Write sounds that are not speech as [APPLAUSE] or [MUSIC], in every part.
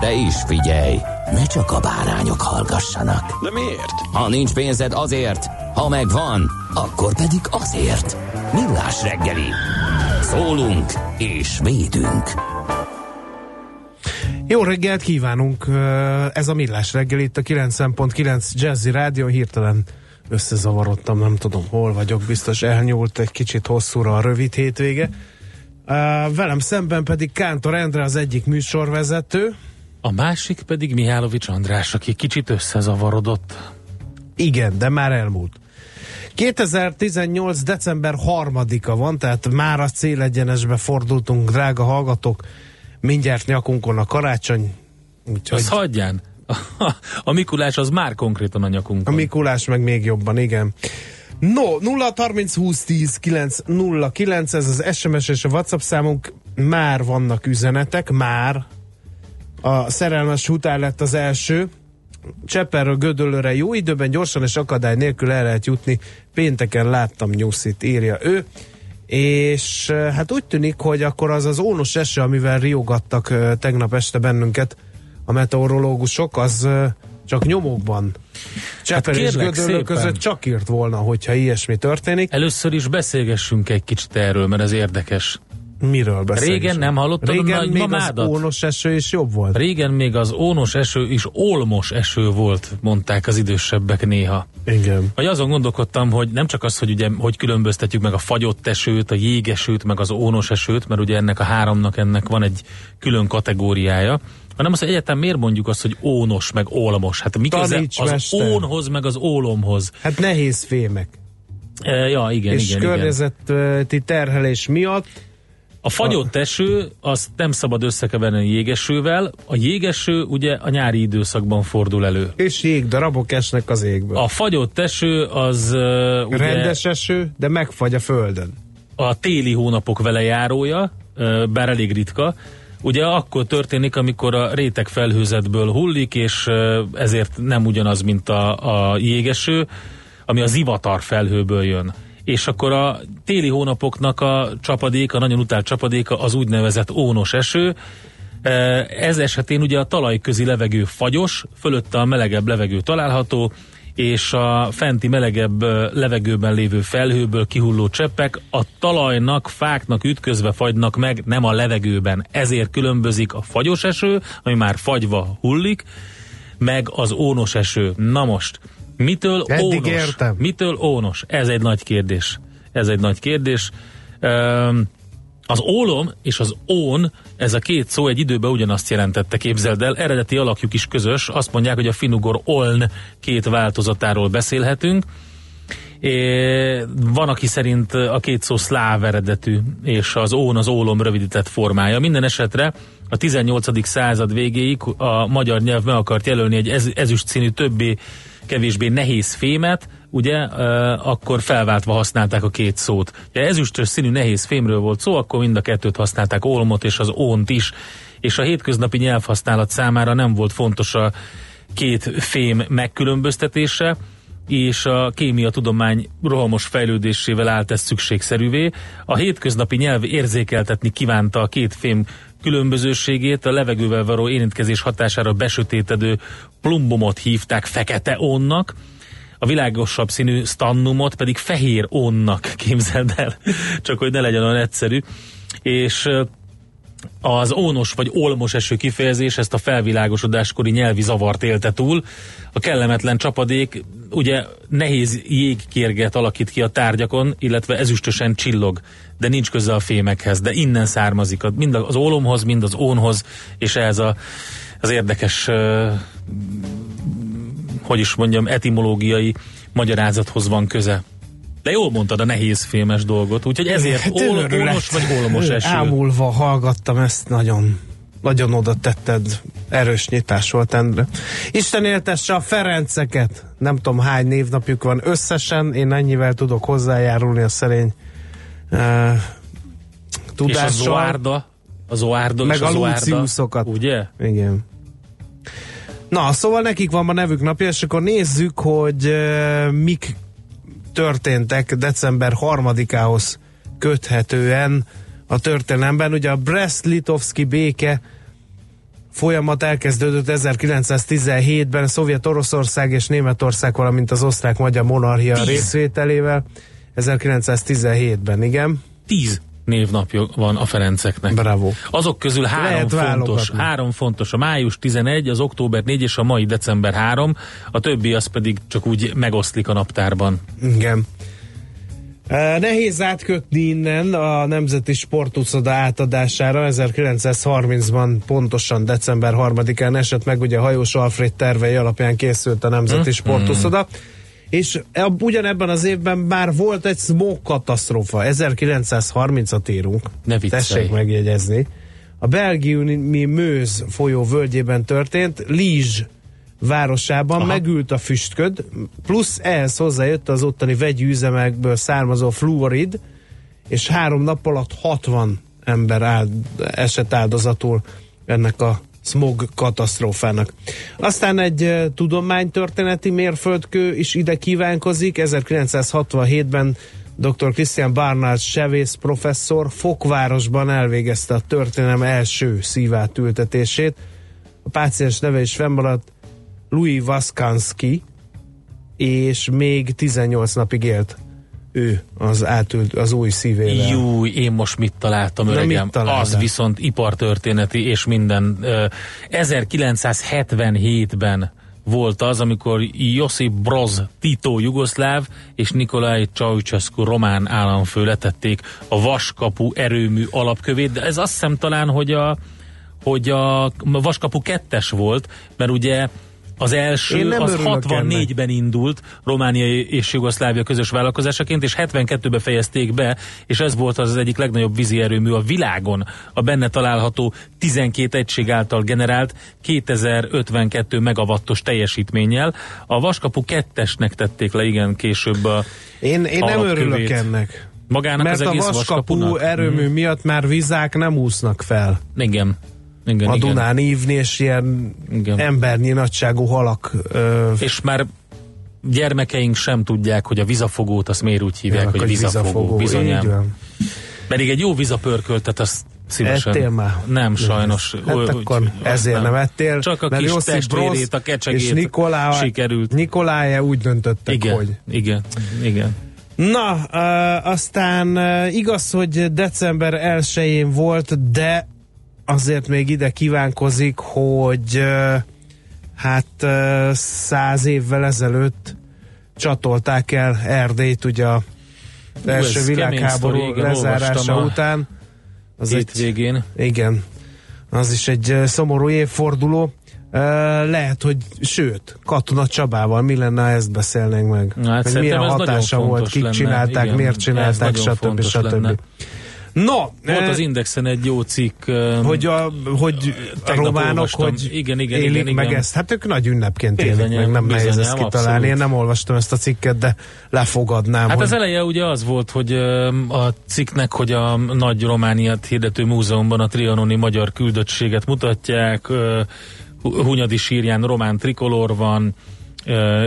De is figyelj, ne csak a bárányok hallgassanak. De miért? Ha nincs pénzed azért, ha megvan, akkor pedig azért. Millás reggeli. Szólunk és védünk. Jó reggelt kívánunk! Ez a Millás reggel itt a 90.9 Jazzy Rádió. Hirtelen összezavarodtam, nem tudom hol vagyok, biztos elnyúlt egy kicsit hosszúra a rövid hétvége. Velem szemben pedig Kántor Endre az egyik műsorvezető. A másik pedig Mihálovics András, aki kicsit összezavarodott. Igen, de már elmúlt. 2018. december 3-a van, tehát már a célegyenesbe fordultunk, drága hallgatók. Mindjárt nyakunkon a karácsony. Úgyhogy... Az hagyján. A, Mikulás az már konkrétan a nyakunkon. A Mikulás meg még jobban, igen. No, 0 30 20 10 9 0 9, ez az SMS és a WhatsApp számunk. Már vannak üzenetek, már. A szerelmes után lett az első. Csepperről Gödöllőre jó időben, gyorsan és akadály nélkül el lehet jutni. Pénteken láttam nyuszit, írja ő. És hát úgy tűnik, hogy akkor az az ónos eső, amivel riogattak tegnap este bennünket a meteorológusok, az csak nyomokban Csepel hát és Gödöllő között csak írt volna, hogyha ilyesmi történik. Először is beszélgessünk egy kicsit erről, mert ez érdekes. Miről beszélünk? Régen nem hallottad Régen a még az ónos eső is jobb volt. Régen még az ónos eső is olmos eső volt, mondták az idősebbek néha. Igen. Vagy azon gondolkodtam, hogy nem csak az, hogy ugye, hogy különböztetjük meg a fagyott esőt, a jégesőt, meg az ónos esőt, mert ugye ennek a háromnak ennek van egy külön kategóriája, hanem az, hogy egyetem miért mondjuk azt, hogy ónos, meg olmos? Hát mi köze az mester. ónhoz, meg az ólomhoz? Hát nehéz fémek. E, ja, igen, és igen, igen. környezeti terhelés miatt A fagyott eső, azt nem szabad összekeverni a jégesővel. A jégeső ugye a nyári időszakban fordul elő. és jégdarabok esnek az égből. A fagyott eső az uh, ugye Rendes eső, de megfagy a földön. a téli hónapok vele járója, uh, bár elég ritka. Ugye akkor történik, amikor a réteg felhőzetből hullik, és ezért nem ugyanaz, mint a, a jégeső, ami a zivatar felhőből jön. És akkor a téli hónapoknak a csapadéka, nagyon utált csapadéka az úgynevezett ónos eső, ez esetén ugye a talajközi levegő fagyos, fölötte a melegebb levegő található, és a fenti melegebb ö, levegőben lévő felhőből kihulló cseppek a talajnak, fáknak ütközve fagynak meg, nem a levegőben. Ezért különbözik a fagyos eső, ami már fagyva hullik, meg az ónos eső. Na most, mitől Eddig ónos? értem. Mitől ónos? Ez egy nagy kérdés. Ez egy nagy kérdés. Az ólom és az ón, ez a két szó egy időben ugyanazt jelentette, képzeld el, eredeti alakjuk is közös, azt mondják, hogy a finugor oln két változatáról beszélhetünk. É, van, aki szerint a két szó szláv eredetű, és az ón az ólom rövidített formája. Minden esetre a 18. század végéig a magyar nyelv meg akart jelölni egy ez, ezüst színű többé kevésbé nehéz fémet, ugye, akkor felváltva használták a két szót. Ha ezüstös színű nehéz fémről volt szó, akkor mind a kettőt használták, olmot és az ónt is, és a hétköznapi nyelvhasználat számára nem volt fontos a két fém megkülönböztetése, és a kémia tudomány rohamos fejlődésével állt ez szükségszerűvé. A hétköznapi nyelv érzékeltetni kívánta a két fém különbözőségét, a levegővel való érintkezés hatására besötétedő plumbumot hívták fekete ónnak, a világosabb színű stannumot pedig fehér ónnak képzeld el, [LAUGHS] csak hogy ne legyen olyan egyszerű. És az ónos vagy olmos eső kifejezés ezt a felvilágosodáskori nyelvi zavart élte túl. A kellemetlen csapadék ugye nehéz jégkérget alakít ki a tárgyakon, illetve ezüstösen csillog, de nincs köze a fémekhez, de innen származik, mind az ólomhoz, mind az ónhoz, és ez a, az érdekes hogy is mondjam, etimológiai magyarázathoz van köze. De jól mondtad a nehéz fémes dolgot, úgyhogy ezért hát ól, ólos vagy ólomos eső. Ámulva hallgattam ezt nagyon nagyon oda tetted, erős nyitás volt, Endre. Isten éltesse a Ferenceket, nem tudom hány névnapjuk van összesen, én ennyivel tudok hozzájárulni a szerény uh, tudással. És a Zoárda, a Zoárda meg és a, a Luciusokat. Ugye? Igen. Na, szóval nekik van ma nevük napja, és akkor nézzük, hogy uh, mik történtek december harmadikához köthetően a történelemben. Ugye a Brest-Litovski béke folyamat elkezdődött 1917-ben Szovjet-Oroszország és Németország, valamint az osztrák-magyar monarchia Tíz. részvételével. 1917-ben, igen. Tíz névnapja van a Ferenceknek. Bravo. Azok közül három fontos. Három fontos. A május 11, az október 4 és a mai december 3. A többi az pedig csak úgy megoszlik a naptárban. Igen. Nehéz átkötni innen a Nemzeti Sportuszoda átadására. 1930-ban pontosan december 3-án esett meg, ugye Hajós Alfred tervei alapján készült a Nemzeti hmm. Sportuszoda. Hmm és ugyanebben az évben már volt egy smoke katasztrófa. 1930-at írunk. Ne viccelj. Tessék megjegyezni. A belgiumi Mőz folyó völgyében történt, Lízs városában Aha. megült a füstköd, plusz ehhez hozzájött az ottani vegyi üzemekből származó fluorid, és három nap alatt 60 ember áld, esett áldozatul ennek a smog katasztrófának. Aztán egy uh, tudománytörténeti mérföldkő is ide kívánkozik. 1967-ben dr. Christian Barnard Sevész professzor Fokvárosban elvégezte a történelem első szívátültetését. A páciens neve is fennmaradt Louis Vaskanski, és még 18 napig élt ő az átült az új szívével. Jú, én most mit találtam, öregem? Mit az viszont ipartörténeti és minden. 1977-ben volt az, amikor Josip Broz Tito jugoszláv és Nikolaj Ceausescu román államfő letették a vaskapu erőmű alapkövét, de ez azt hiszem talán, hogy a hogy a Vaskapu kettes volt, mert ugye az első az 64-ben indult Románia és Jugoszlávia közös vállalkozásaként, és 72-ben fejezték be, és ez volt az, az egyik legnagyobb vízi erőmű a világon. A benne található 12 egység által generált 2052 megawattos teljesítménnyel. A Vaskapu 2-esnek tették le igen később a Én, én nem örülök ennek. Magának Mert az egész a vaskapu vaskapunak. erőmű mm. miatt már vizák nem úsznak fel. Igen. Igen, a igen. Dunán ívni, és ilyen igen. embernyi nagyságú halak. Ö... És már gyermekeink sem tudják, hogy a vizafogót azt miért úgy hívják, hogy vizafogó. vizafogó. Bizonyám. Pedig egy jó vizapörköltet azt szívesen. Ettél már? Nem, sajnos. Hát úgy, akkor úgy, ezért nem. nem ettél. Csak a kis testvérét, a kecsegét és Nikolá, sikerült. Nikolája úgy döntöttek, igen, hogy... Igen, igen. Na, uh, aztán uh, igaz, hogy december 1-én volt, de azért még ide kívánkozik, hogy hát száz évvel ezelőtt csatolták el Erdélyt ugye a első világháború lezárása után. Az egy, végén. Igen, az is egy szomorú évforduló. Lehet, hogy sőt, Katona Csabával mi lenne, ha ezt beszélnénk meg? Hát hogy milyen hatása volt, kik lenne. csinálták, Igen, miért csinálták, stb. stb. stb. No, Volt az Indexen egy jó cikk. Hogy a, hogy a románok, olvastam. hogy igen, igen, élik igen, meg igen. ezt. Hát ők nagy ünnepként élik meg, nem nehéz ezt kitalálni. Abszolút. Én nem olvastam ezt a cikket, de lefogadnám. Hát hogy... az eleje ugye az volt, hogy a cikknek, hogy a nagy Romániát hirdető múzeumban a trianoni magyar küldöttséget mutatják, Hunyadi sírján román trikolor van,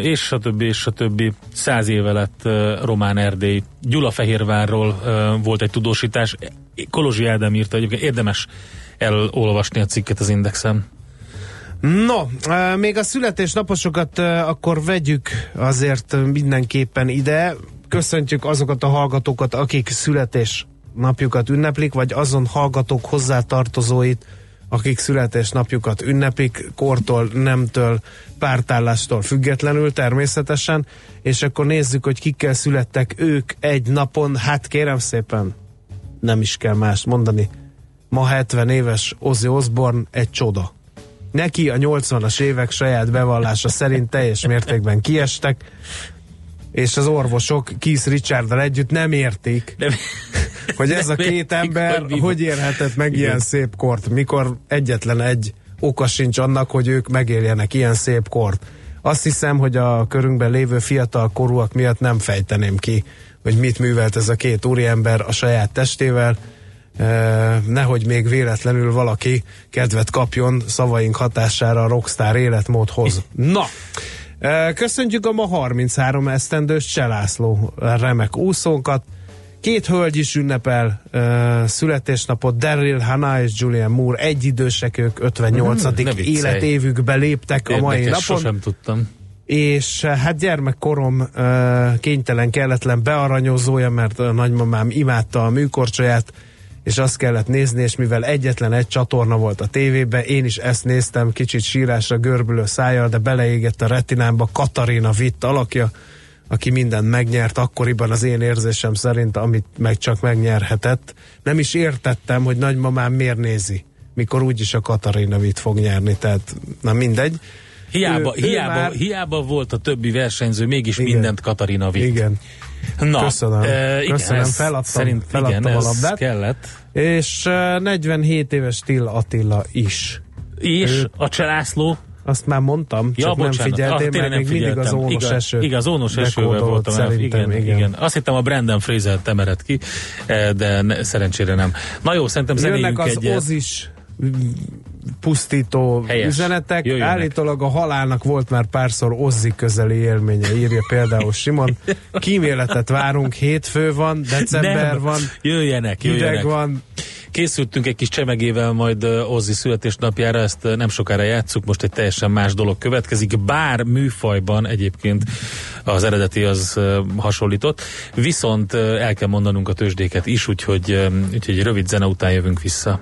és stb. és stb. Száz éve lett Román Erdély. Gyulafehérvárról volt egy tudósítás. Kolozsi Ádám írta, egyébként érdemes elolvasni a cikket az Indexen. No, még a születésnaposokat akkor vegyük azért mindenképpen ide. Köszöntjük azokat a hallgatókat, akik születés születésnapjukat ünneplik, vagy azon hallgatók hozzátartozóit, akik születésnapjukat ünnepik, kortól, nemtől, pártállástól függetlenül természetesen, és akkor nézzük, hogy kikkel születtek ők egy napon, hát kérem szépen, nem is kell mást mondani, ma 70 éves Ozzy Osbourne egy csoda. Neki a 80-as évek saját bevallása szerint teljes mértékben kiestek, és az orvosok Keith Richarddal együtt nem értik, Nem, hogy ez a nem két értik, ember hogy hogy érhetett meg Igen. ilyen szép kort, mikor egyetlen egy oka sincs annak, hogy ők megéljenek ilyen szép kort. Azt hiszem, hogy a körünkben lévő fiatal korúak miatt nem fejteném ki, hogy mit művelt ez a két úriember a saját testével, nehogy még véletlenül valaki kedvet kapjon szavaink hatására a rockstar életmódhoz. Na, köszöntjük a ma 33 esztendős Cselászló remek úszónkat. Két hölgy is ünnepel uh, születésnapot, Daryl Hannah és Julian Moore, egyidősek ők, 58. Hmm, életévükbe léptek a mai Érdekes, napon sosem tudtam. és hát gyermekkorom uh, kénytelen, kelletlen bearanyozója, mert a nagymamám imádta a műkorcsolyát, és azt kellett nézni, és mivel egyetlen egy csatorna volt a tévében, én is ezt néztem kicsit sírásra görbülő szájjal, de beleégett a retinámba Katarina Witt alakja, aki mindent megnyert akkoriban az én érzésem szerint, amit meg csak megnyerhetett. Nem is értettem, hogy nagymamám miért nézi, mikor úgyis a Katarina Witt fog nyerni, tehát na mindegy. Hiába, Ő- ő hiába, már- hiába volt a többi versenyző, mégis Igen. mindent Katarina vitt. Igen. Na, Köszönöm. e, igen, Köszönöm, feladtam- szerint, feladtam igen, a labdát. kellett. És uh, 47 éves Till Attila is. És Ő- a Cselászló, Azt már mondtam, Ja, csak nem bocsánat. figyeltél, Ah, mert tényleg még mindig az ónos igaz, eső. Igaz, ónos esővel voltam. Szerintem, igen, igen. igen. Azt hittem a Brandon Fraser temered ki, eh, de ne, szerencsére nem. Na jó, szerintem Jönnek zenéljünk az egyet. ozis pusztító Helyes. üzenetek. Jöjjenek. Állítólag a halálnak volt már párszor Ozzi közeli élménye, írja például Simon. Kíméletet várunk, hétfő van, december Nem. van, Jöjjenek, hideg jöjjenek. van. Készültünk egy kis csemegével majd Ozzy születésnapjára, ezt nem sokára játsszuk, most egy teljesen más dolog következik, bár műfajban egyébként az eredeti az hasonlított, viszont el kell mondanunk a tőzsdéket is, úgyhogy, úgyhogy rövid zene után jövünk vissza.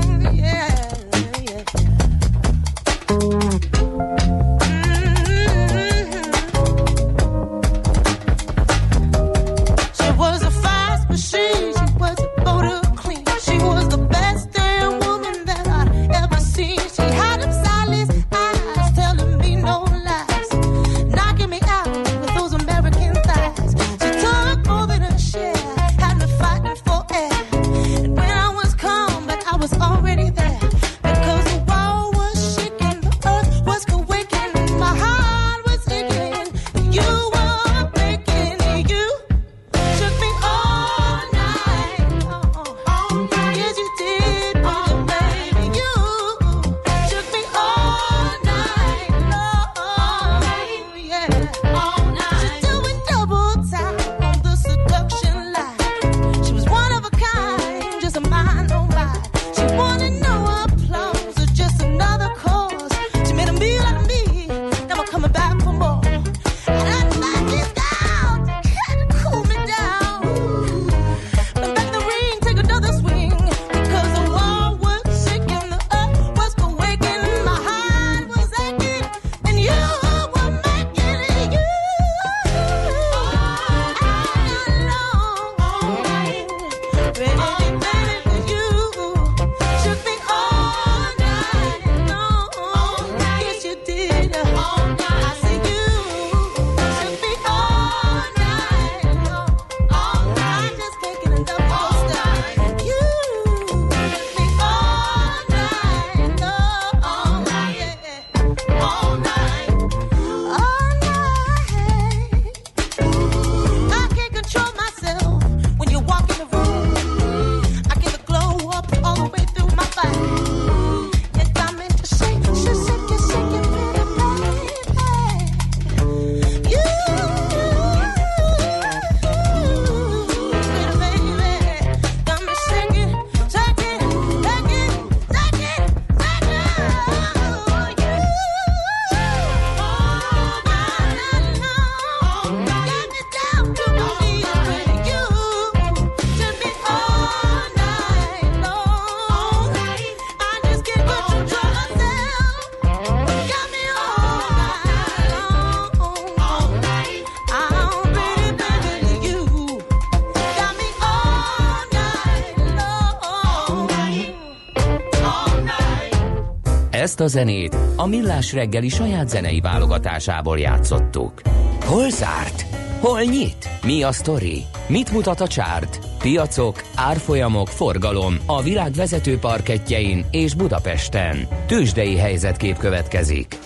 Ezt a zenét a Millás reggeli saját zenei válogatásából játszottuk. Hol zárt? Hol nyit? Mi a sztori? Mit mutat a csárt? Piacok, árfolyamok, forgalom a világ vezető parketjein és Budapesten. Tősdei helyzetkép következik.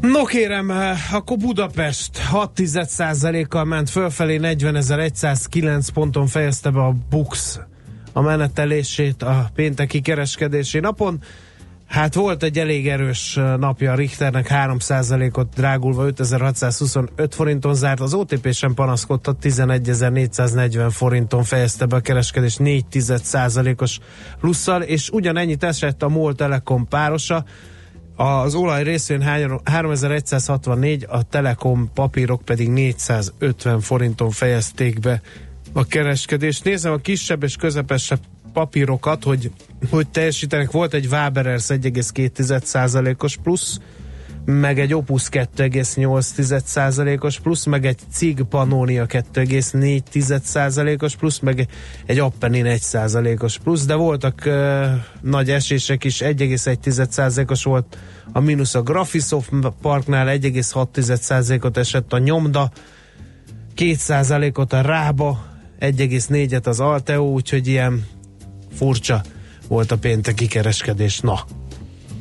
No kérem, eh, akkor Budapest 6 kal ment fölfelé, 40.109 ponton fejezte be a Bux a menetelését a pénteki kereskedési napon. Hát volt egy elég erős napja a Richternek, 3%-ot drágulva 5625 forinton zárt, az OTP sem panaszkodta, 11.440 forinton fejezte be a kereskedés 4 os plusszal, és ugyanennyit esett a MOL Telekom párosa, az olaj részén 3164, a Telekom papírok pedig 450 forinton fejezték be a kereskedést. Nézem a kisebb és közepesebb papírokat, hogy hogy teljesítenek. Volt egy Waberers 1,2%-os plusz, meg egy Opus 2,8%-os plusz, meg egy Cig Pannonia 2,4%-os plusz, meg egy Appenin 1%-os plusz, de voltak uh, nagy esések is, 1,1%-os volt a mínusz a Graphisoft Parknál, 1,6%-ot esett a Nyomda, 2%-ot a Rába, 1,4-et az Alteo, úgyhogy ilyen furcsa volt a pénteki kereskedés. Na,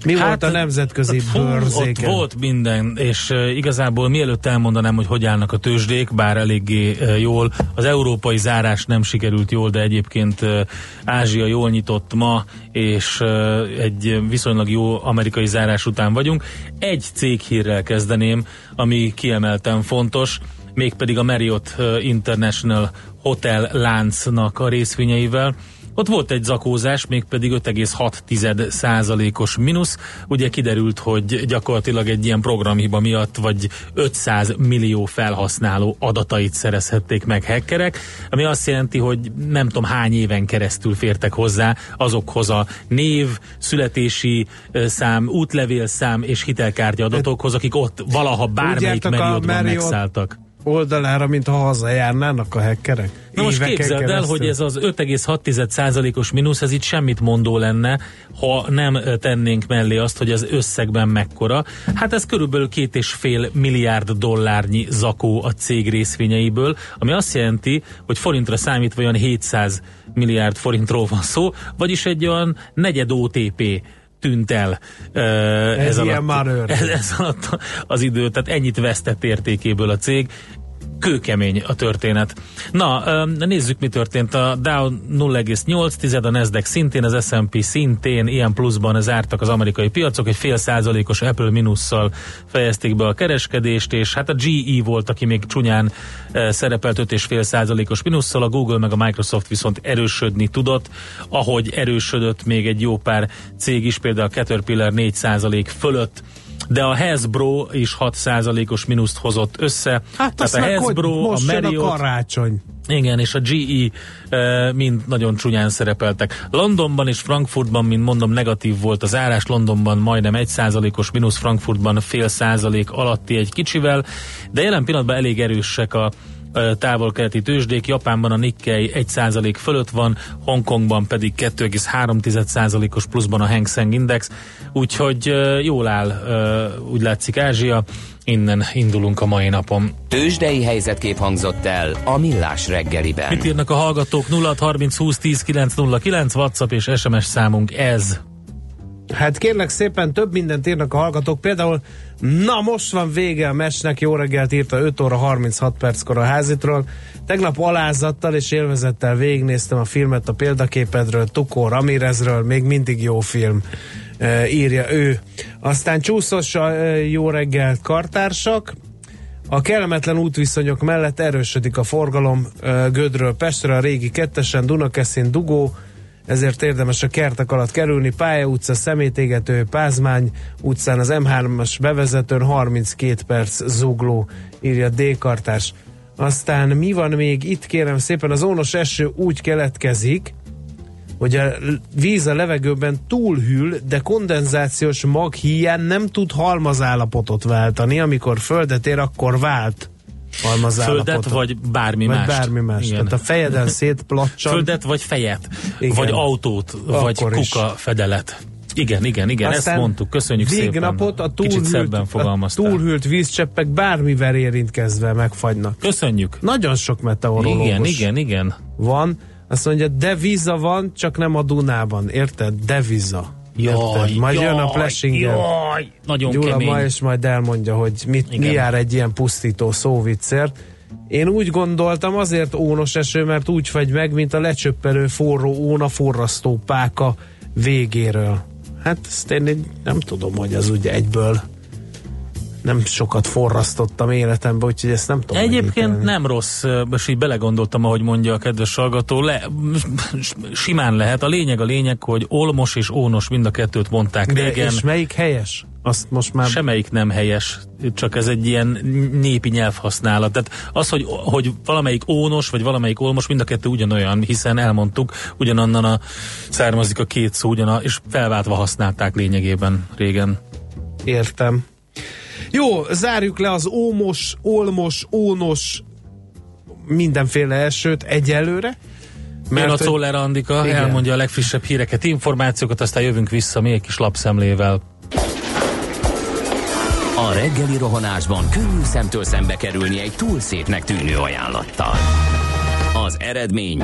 mi hát, volt a nemzetközi fú, bőrzéken? Ott volt minden, és uh, igazából mielőtt elmondanám, hogy hogy állnak a tőzsdék, bár eléggé uh, jól, az európai zárás nem sikerült jól, de egyébként uh, Ázsia jól nyitott ma, és uh, egy viszonylag jó amerikai zárás után vagyunk. Egy céghírrel kezdeném, ami kiemelten fontos, mégpedig a Marriott International Hotel láncnak a részvényeivel. Ott volt egy zakózás, mégpedig 5,6 százalékos mínusz. Ugye kiderült, hogy gyakorlatilag egy ilyen programhiba miatt vagy 500 millió felhasználó adatait szerezhették meg hackerek, ami azt jelenti, hogy nem tudom hány éven keresztül fértek hozzá azokhoz a név, születési szám, útlevélszám és hitelkártya adatokhoz, akik ott valaha bármelyik Marriottban megszálltak oldalára, mint ha hazajárnának a hackerek. Na most képzeld el, hogy ez az 5,6%-os mínusz, ez itt semmit mondó lenne, ha nem tennénk mellé azt, hogy az összegben mekkora. Hát ez körülbelül két és fél milliárd dollárnyi zakó a cég részvényeiből, ami azt jelenti, hogy forintra számítva olyan 700 milliárd forintról van szó, vagyis egy olyan negyed OTP tűnt el uh, ez, ez, alatt, [LAUGHS] ez, ez alatt az idő, tehát ennyit vesztett értékéből a cég kőkemény a történet. Na, nézzük, mi történt. A Dow 0,8, a Nasdaq szintén, az S&P szintén, ilyen pluszban zártak az amerikai piacok, egy fél százalékos Apple minusszal fejezték be a kereskedést, és hát a GE volt, aki még csúnyán szerepelt 5,5 százalékos minusszal, a Google meg a Microsoft viszont erősödni tudott, ahogy erősödött még egy jó pár cég is, például a Caterpillar 4 százalék fölött de a Hasbro is 6%-os mínuszt hozott össze. Hát Tehát a Hasbro, a Marriott, a karácsony. Igen, és a GE e, mind nagyon csúnyán szerepeltek. Londonban és Frankfurtban, mint mondom, negatív volt az árás. Londonban majdnem 1%-os mínusz, Frankfurtban fél százalék alatti egy kicsivel, de jelen pillanatban elég erősek a távol-keleti tőzsdék, Japánban a Nikkei 1% fölött van, Hongkongban pedig 2,3%-os pluszban a Hang Seng Index, úgyhogy jól áll, úgy látszik Ázsia, innen indulunk a mai napon. Tőzsdei helyzetkép hangzott el a Millás reggeliben. Mit írnak a hallgatók? 0 30 20 10 909 WhatsApp és SMS számunk ez. Hát kérlek szépen több mindent írnak a hallgatók, például na most van vége a mesnek, jó reggelt írta 5 óra 36 perckor a házitról. Tegnap alázattal és élvezettel végignéztem a filmet a példaképedről, Tukó Ramirezről, még mindig jó film, e, írja ő. Aztán csúszos a e, jó reggelt kartársak, a kellemetlen útviszonyok mellett erősödik a forgalom e, Gödről Pestre, a régi kettesen, Dunakeszin, Dugó, ezért érdemes a kertek alatt kerülni. Pálya utca, Szemétégető, Pázmány utcán az M3-as bevezetőn 32 perc zugló, írja D-kartás. Aztán mi van még itt, kérem szépen, az ónos eső úgy keletkezik, hogy a víz a levegőben túlhűl, de kondenzációs mag hiány nem tud halmazállapotot váltani, amikor földet ér, akkor vált Földet, vagy bármi vagy mást. bármi más. Igen. Tehát a fejeden szétplacsan. Földet, vagy fejet, Igen. vagy autót, Akkor vagy kuka is. fedelet. Igen, igen, igen, ezt mondtuk. Köszönjük szépen. a Kicsit túlhűlt, a túlhűlt vízcseppek bármivel érintkezve megfagynak. Köszönjük. Nagyon sok meteorológus Igen, igen, igen. van. Azt mondja, deviza van, csak nem a Dunában. Érted? Deviza. Érted? Majd jön a Plesinger. Jaj, nagyon Gyula kemény. ma és majd elmondja, hogy mit, mi jár egy ilyen pusztító szóviccért. Én úgy gondoltam, azért ónos eső, mert úgy fagy meg, mint a lecsöppelő forró óna forrasztó páka végéről. Hát ezt én nem tudom, hogy az ugye egyből nem sokat forrasztottam életembe, úgyhogy ezt nem tudom. Egyébként nem rossz, és így belegondoltam, ahogy mondja a kedves hallgató, le, simán lehet. A lényeg a lényeg, hogy olmos és ónos mind a kettőt mondták De régen. és melyik helyes? Azt most már... Semmelyik nem helyes, csak ez egy ilyen népi nyelvhasználat. Tehát az, hogy, hogy valamelyik ónos, vagy valamelyik olmos, mind a kettő ugyanolyan, hiszen elmondtuk, ugyanannan a, származik a két szó, ugyana, és felváltva használták lényegében régen. Értem. Jó, zárjuk le az ómos, olmos, ónos mindenféle esőt egyelőre. Mert a hogy- Czoller Andika Igen. elmondja a legfrissebb híreket, információkat, aztán jövünk vissza még egy kis lapszemlével. A reggeli rohanásban könnyű szemtől szembe kerülni egy túl szépnek tűnő ajánlattal. Az eredmény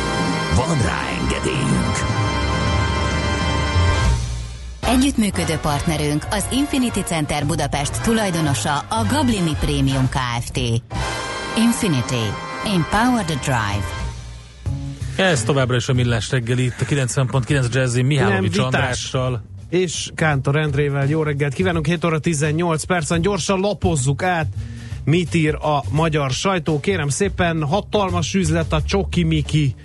Van rá engedélyünk! Együttműködő partnerünk az Infinity Center Budapest tulajdonosa a Gablini Premium Kft. Infinity. Empower the Drive. Ez továbbra is a Millás reggeli, itt a 90.9 Jazzy Mihálovics Nem, vitás. Andrással. és Kántor Endrével. Jó reggelt kívánunk, 7 óra 18 percen. Gyorsan lapozzuk át, mit ír a magyar sajtó. Kérem szépen, hatalmas üzlet a Csoki Miki,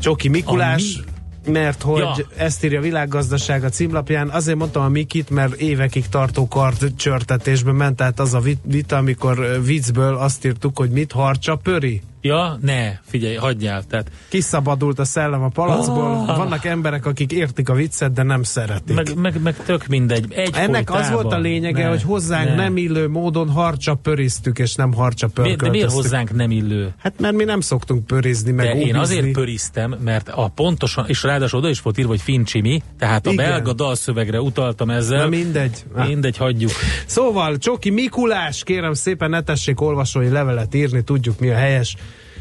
Csoki Mikulás. Mert hogy Ja. ezt írja a világgazdaság a címlapján. Azért mondtam a Mikit, mert évekig tartó kard csörtetésben ment át az a vit- vita, amikor viccből azt írtuk, hogy mit harcsa pöri. Ja, ne, figyelj, hagyjál. Tehát Kiszabadult a szellem a palacból. Ah. Vannak emberek, akik értik a viccet, de nem szeretik. meg, meg, meg tök mindegy. Egy Ennek az volt a lényege, Ne, hogy hozzánk ne. nem illő módon harcsa pöriztük, és nem harcsa Mi, de miért pörköltöztük. hozzánk nem illő? Hát mert mi nem szoktunk pörizni, meg De én azért pöriztem, mert a pontosan, és ráadásul oda is volt írva, hogy Fincsimi, tehát a Igen. belga dalszövegre utaltam ezzel. Na mindegy. Mindegy, hagyjuk. Szóval, Csoki Mikulás, kérem szépen ne tessék olvasói levelet írni, tudjuk mi a helyes.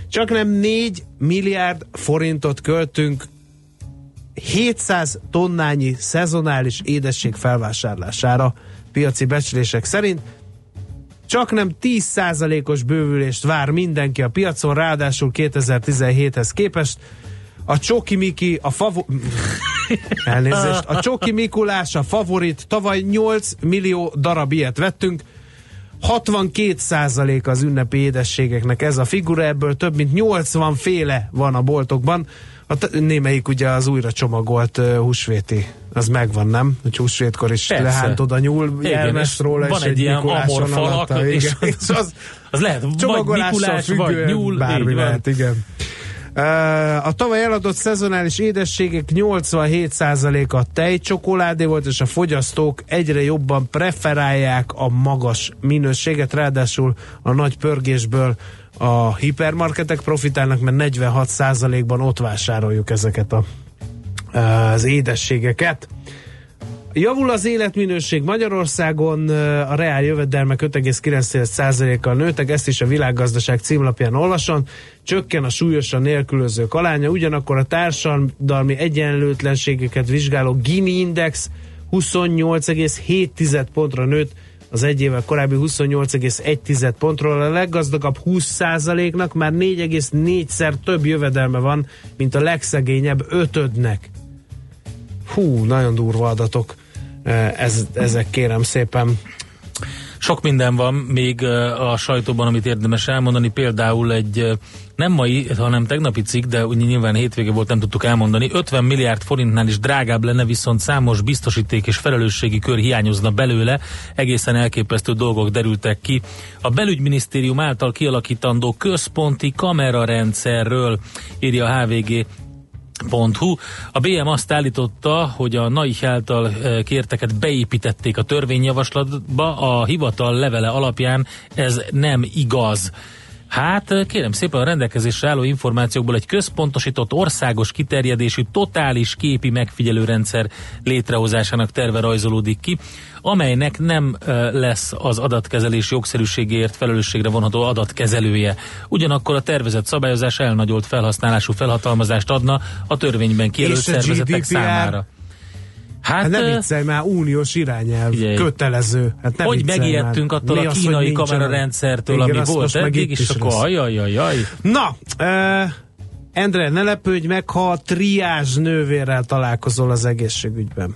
Csak nem 4 milliárd forintot költünk 700 tonnányi szezonális édesség felvásárlására piaci becslések szerint. Csak nem 10%-os bővülést vár mindenki a piacon, ráadásul 2017-hez képest. A Csoki Miki, a favo... [LAUGHS] Elnézést. A Csoki Mikulás a favorit. Tavaly 8 millió darab ilyet vettünk. 62 százalék az ünnepi édességeknek ez a figura, ebből több mint 80 féle van a boltokban. A t- némelyik ugye az újra csomagolt uh, húsvéti, az megvan, nem? Hogy húsvétkor is Persze. lehántod a nyúl és róla, van és egy ilyen amorfalak, alatta, és, igen. és az az lehet vagy Mikulás, vagy függően nyúl, bármi van. lehet, igen. A tavaly eladott szezonális édességek 87%-a tejcsokoládé volt, és a fogyasztók egyre jobban preferálják a magas minőséget, ráadásul a nagy pörgésből a hipermarketek profitálnak, mert 46%-ban ott vásároljuk ezeket a, az édességeket. Javul az életminőség Magyarországon, a reál jövedelmek 5,9%-kal nőtek, ezt is a világgazdaság címlapján olvasom. Csökken a súlyosan nélkülözők alánya, ugyanakkor a társadalmi egyenlőtlenségeket vizsgáló Gini Index 28,7 pontra nőtt az egy évvel korábbi 28,1 pontról. A leggazdagabb 20%-nak már 4,4-szer több jövedelme van, mint a legszegényebb ötödnek. Hú, nagyon durva adatok. Eh, Ez, ezek kérem szépen. Sok minden van még ö, a sajtóban, amit érdemes elmondani, például egy ö, nem mai, hanem tegnapi cikk, de úgy nyilván hétvége volt, nem tudtuk elmondani. 50 milliárd forintnál is drágább lenne, viszont számos biztosíték és felelősségi kör hiányozna belőle. Egészen elképesztő dolgok derültek ki. A belügyminisztérium által kialakítandó központi kamerarendszerről írja a HVG Hu. A BM azt állította, hogy a NAIH által eh, kérteket beépítették a törvényjavaslatba, a hivatal levele alapján ez nem igaz. Hát kérem szépen a rendelkezésre álló információkból egy központosított országos kiterjedésű totális képi megfigyelőrendszer létrehozásának terve rajzolódik ki, amelynek nem lesz az adatkezelés jogszerűségéért felelősségre vonható adatkezelője. Ugyanakkor a tervezett szabályozás elnagyolt felhasználású felhatalmazást adna a törvényben kijelölt szervezetek GDPR? számára. Hát ne ö, viccelj már, uniós irányelv, Figyelj. kötelező. Hát ne hogy megijedtünk már. attól Mi a az, kínai nincsen? kamerarendszertől, Igen, ami volt eddig, és akkor ajajajaj. Na, uh, Endre, ne lepődj meg, ha a triázs nővérrel találkozol az egészségügyben.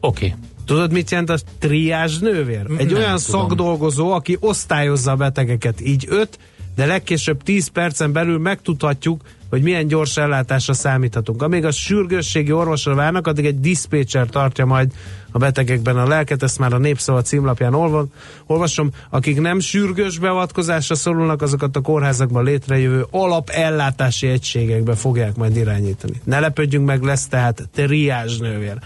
Oké. Okay. Tudod, mit jelent a triázs nővér? Egy Nem olyan tudom. szakdolgozó, aki osztályozza a betegeket. Így öt, de legkésőbb 10 percen belül megtudhatjuk, hogy milyen gyors ellátásra számíthatunk. Amíg a sürgősségi orvosra várnak, addig egy diszpécser tartja majd a betegekben a lelket, ezt már a Népszava címlapján olva, olvasom. Akik nem sürgős beavatkozásra szorulnak, azokat a kórházakban létrejövő alapellátási egységekbe fogják majd irányítani. Ne lepődjünk meg, lesz tehát triázs nővér.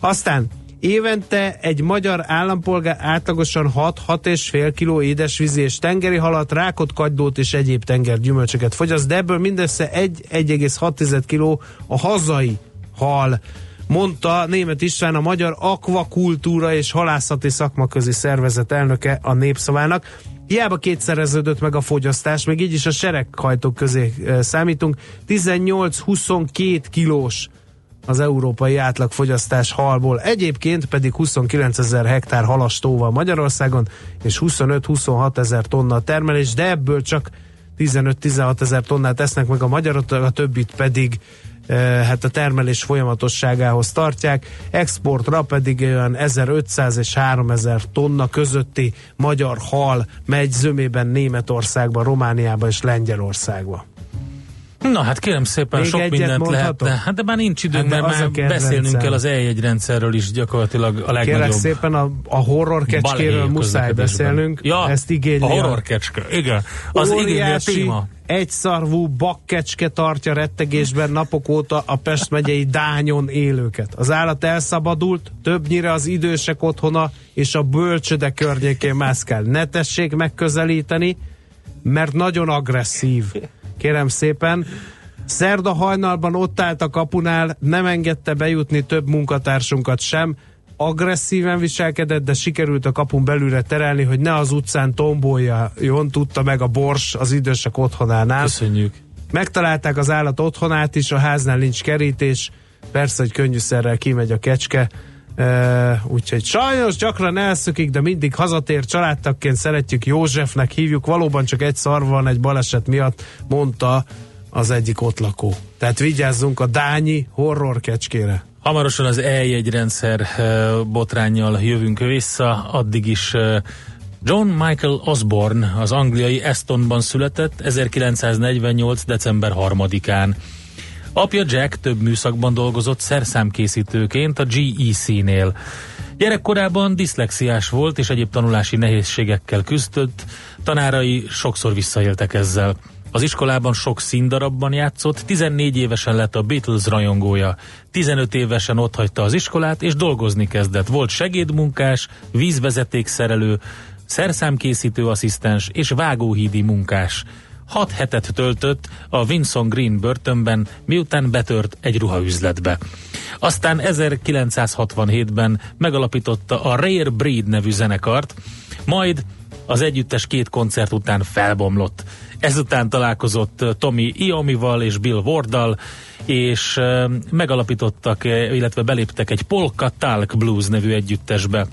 Aztán Évente egy magyar állampolgár átlagosan 6-6,5 kg édesvízi és tengeri halat, rákot, kagydót és egyéb tengergyümölcsöket fogyaszt, de ebből mindössze 1,6 kg a hazai hal mondta Német István a Magyar Akvakultúra és Halászati Szakmaközi Szervezet elnöke a Népszavának. Hiába kétszereződött meg a fogyasztás, még így is a sereghajtók közé e, számítunk. 18-22 kilós az európai átlagfogyasztás halból. Egyébként pedig 29 ezer hektár halastóval Magyarországon, és 25-26 ezer tonna termelés, de ebből csak 15-16 ezer tonnát tesznek meg a magyarok, a többit pedig eh, hát a termelés folyamatosságához tartják, exportra pedig olyan 1500 és 3000 tonna közötti magyar hal megy zömében Németországba, Romániába és Lengyelországba. Na hát kérem szépen, Még sok mindent mondhatok? lehetne. Hát de már nincs időnk, Hát mert már beszélnünk kell az E1 rendszerről is gyakorlatilag a Kérlek legnagyobb. szépen a, a horror kecskéről muszáj beszélnünk. Ja, Ezt igényli a horror kecske. Igen. Az igényli a téma. egyszarvú bakkecske tartja rettegésben napok óta a Pest megyei Dányon élőket. Az állat elszabadult, többnyire az idősek otthona és a bölcsöde környékén mászkál. Ne tessék megközelíteni, mert nagyon agresszív. Kérem szépen. Szerda hajnalban ott állt a kapunál, nem engedte bejutni több munkatársunkat sem, agresszíven viselkedett, de sikerült a kapun belülre terelni, hogy ne az utcán tomboljon, tudta meg a bors az idősek otthonánál. Köszönjük. Megtalálták az állat otthonát is, a háznál nincs kerítés, persze, hogy könnyűszerrel kimegy a kecske, Úgyhogy sajnos gyakran elszökik, de mindig hazatér családtagként szeretjük Józsefnek hívjuk, valóban csak egy szar van egy baleset miatt, mondta az egyik ott lakó. Tehát vigyázzunk a dányi horror kecskére. Hamarosan az E1 rendszer eh, botránnyal jövünk vissza, addig is John Michael Osborne az angliai Estonban született 1948. december 3-án. Apja Jack több műszakban dolgozott szerszámkészítőként a GEC-nél. Gyerekkorában diszlexiás volt és egyéb tanulási nehézségekkel küzdött, tanárai sokszor visszaéltek ezzel. Az iskolában sok színdarabban játszott, 14 évesen lett a Beatles rajongója. 15 évesen otthagyta az iskolát, és dolgozni kezdett. Volt segédmunkás, vízvezetékszerelő, szerszámkészítő asszisztens és vágóhídi munkás. Hat hetet töltött a Vinson Green börtönben, miután betört egy ruhaüzletbe. Aztán 1967-ben megalapította a Rare Breed nevű zenekart, majd az együttes két koncert után felbomlott. Ezután találkozott Tommy Iomival és Bill Warddal, és megalapítottak, illetve beléptek egy Polka Talk Blues nevű együttesbe.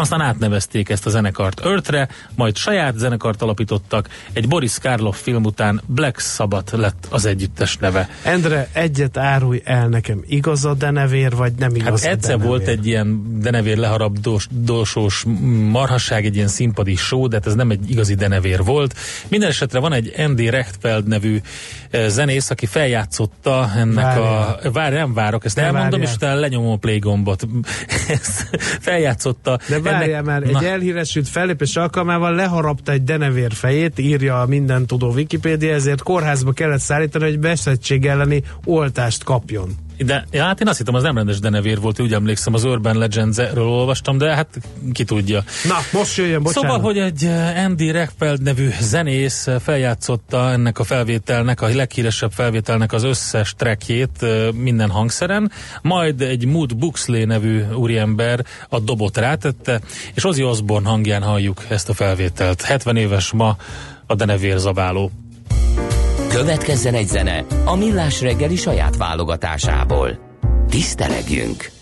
Aztán átnevezték ezt a zenekart Earthre, majd saját zenekart alapítottak, egy Boris Karloff film után Black Sabbath lett az együttes neve. Endre, egyet árulj el nekem, igaz a denevér, vagy nem igaz Hát egyszer denevér? volt egy ilyen denevér leharabdós dósós marhasság, egy ilyen színpadi show, de hát ez nem egy igazi denevér volt. Minden esetre van egy Andy Rechtfeld nevű eh, zenész, aki feljátszotta ennek Várjál. a... Várj, nem várok, ezt Ne elmondom, várjál. és utána lenyomom a play gombot. [LAUGHS] Ezt feljátszotta. De várjál már, Na, egy elhíresült fellépés alkalmával leharapta egy denevér fejét, írja a minden tudó Wikipédia, ezért kórházba kellett szállítani, hogy beszettség elleni oltást kapjon. De ja, hát én azt hittem, az nem rendes denevér volt, úgy emlékszem, az Urban Legends-ről olvastam, de hát ki tudja. Na, most jöjjön, bocsánat. Szóval, hogy egy eh, Andy Reckfeld nevű zenész eh, feljátszotta ennek a felvételnek, a leghíresebb felvételnek az összes trackjét eh, minden hangszeren, majd egy Mood Buxley nevű úriember a dobot rátette, és Ozzy Osbourne hangján halljuk ezt a felvételt. 70 éves ma a denevér zabáló. Következzen egy zene a Millás reggeli saját válogatásából. Tisztelegjünk!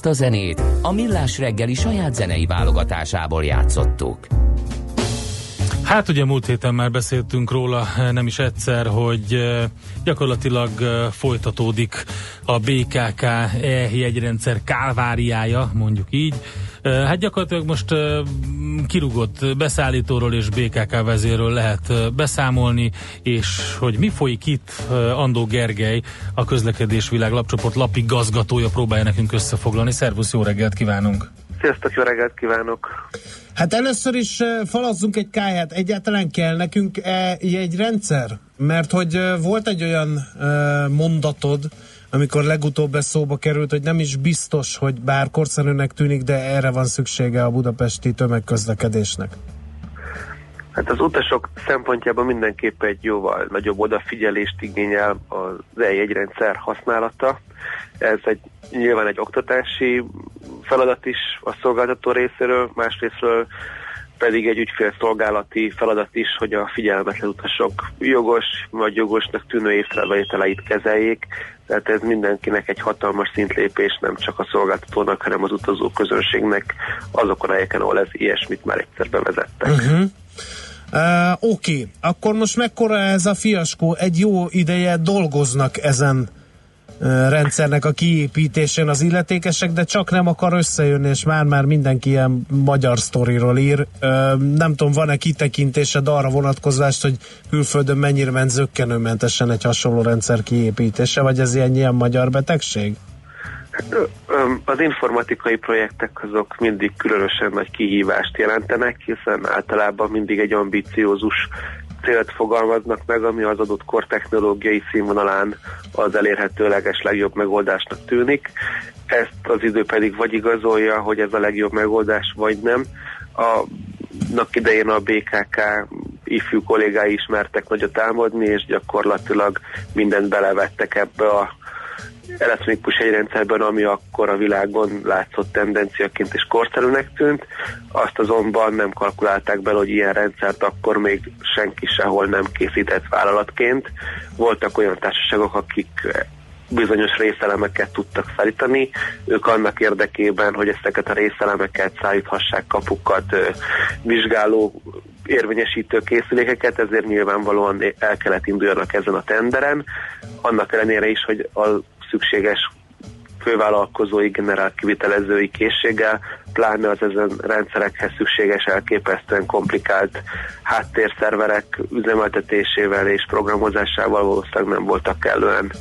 Ezt a zenét a Millás reggeli saját zenei válogatásából játszottuk. Hát ugye múlt héten már beszéltünk róla nem is egyszer, hogy eh, gyakorlatilag eh, folytatódik a BKK e-jegyrendszer kálváriája, mondjuk így. Eh, Hát gyakorlatilag most kirúgott beszállítóról és BKK vezérről lehet eh, beszámolni, és hogy mi folyik itt, Andó Gergely, a Közlekedés Világ lapcsoport lapi gazgatója próbálja nekünk összefoglalni. Szervusz, jó reggelt kívánunk! Sziasztok, jó reggelt kívánok! Hát először is falazzunk egy káját. Egyáltalán kell nekünk e egy rendszer? Mert hogy volt egy olyan mondatod, amikor legutóbb ez szóba került, hogy nem is biztos, hogy bár korszerűnek tűnik, de erre van szüksége a budapesti tömegközlekedésnek. Hát az utasok szempontjában mindenképpen egy jóval nagyobb odafigyelést igényel az e rendszer használata. Ez egy nyilván egy oktatási feladat is a szolgáltató részéről, másrésztről pedig egy ügyfélszolgálati feladat is, hogy a figyelmetlen utasok jogos vagy jogosnak tűnő észrevételeit kezeljék. Tehát ez mindenkinek egy hatalmas szintlépés, nem csak a szolgáltatónak, hanem az utazó közönségnek azokon a helyeken, ahol ez ilyesmit már egyszer bevezettek. Uh-huh. Uh, Oké, okay. akkor most mekkora ez a fiaskó? Egy jó ideje dolgoznak ezen rendszernek a kiépítésén az illetékesek, de csak nem akar összejönni, és már-már mindenki ilyen magyar sztoriról ír. Nem tudom, van-e kitekintésed arra vonatkozást, hogy külföldön mennyire ment zöggenőmentesen egy hasonló rendszer kiépítése, vagy ez ilyen, ilyen magyar betegség? Az informatikai projektek azok mindig különösen nagy kihívást jelentenek, hiszen általában mindig egy ambiciózus célt fogalmaznak meg, ami az adott kor technológiai színvonalán az elérhetőleges legjobb megoldásnak tűnik. Ezt az idő pedig vagy igazolja, hogy ez a legjobb megoldás, vagy nem. A nak idején a BKK ifjú kollégái ismertek nagyot álmodni, és gyakorlatilag mindent belevettek ebbe a elektronikus jegyrendszerben, ami akkor a világon látszott tendenciaként és korszerűnek tűnt. Azt azonban nem kalkulálták bele, hogy ilyen rendszert akkor még senki sehol nem készített vállalatként. Voltak olyan társaságok, akik bizonyos részelemeket tudtak szállítani. Ők annak érdekében, hogy ezeket a részelemeket szállíthassák kapukat, vizsgáló érvényesítő készülékeket, ezért nyilvánvalóan el kellett induljanak ezen a tenderen. Annak ellenére is, hogy a szükséges fővállalkozói, generál kivitelezői készséggel, pláne az ezen rendszerekhez szükséges elképesztően komplikált háttérszerverek üzemeltetésével és programozásával valószínűleg nem voltak kellően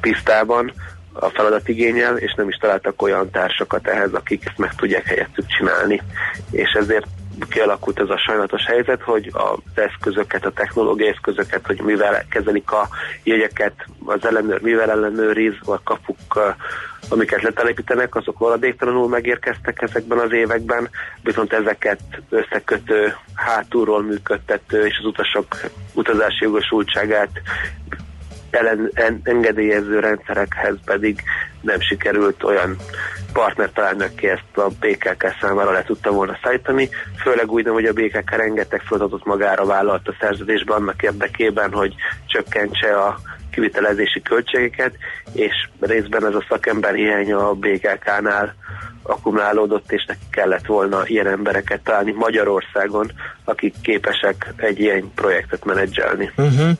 tisztában a feladatigényel, és nem is találtak olyan társakat ehhez, akik ezt meg tudják helyettük csinálni. És ezért kialakult ez a sajnálatos helyzet, hogy az eszközöket, a technológiai eszközöket, hogy mivel kezelik a jegyeket, az ellenőr, mivel ellenőriz, a kapuk, amiket letelepítenek, azok valadéktalanul megérkeztek ezekben az években, viszont ezeket összekötő, hátulról működtető és az utasok utazási jogosultságát ellen, en, engedélyező rendszerekhez pedig nem sikerült olyan partner találni, aki ezt a BKK számára le tudta volna szállítani, főleg úgy hogy a BKK rengeteg feladatot magára vállalt a szerződésben annak érdekében, hogy csökkentse a kivitelezési költségeket, és részben ez a szakember hiánya a BKK-nál akkumulálódott, és neki kellett volna ilyen embereket találni Magyarországon, akik képesek egy ilyen projektet menedzselni. Uh-huh.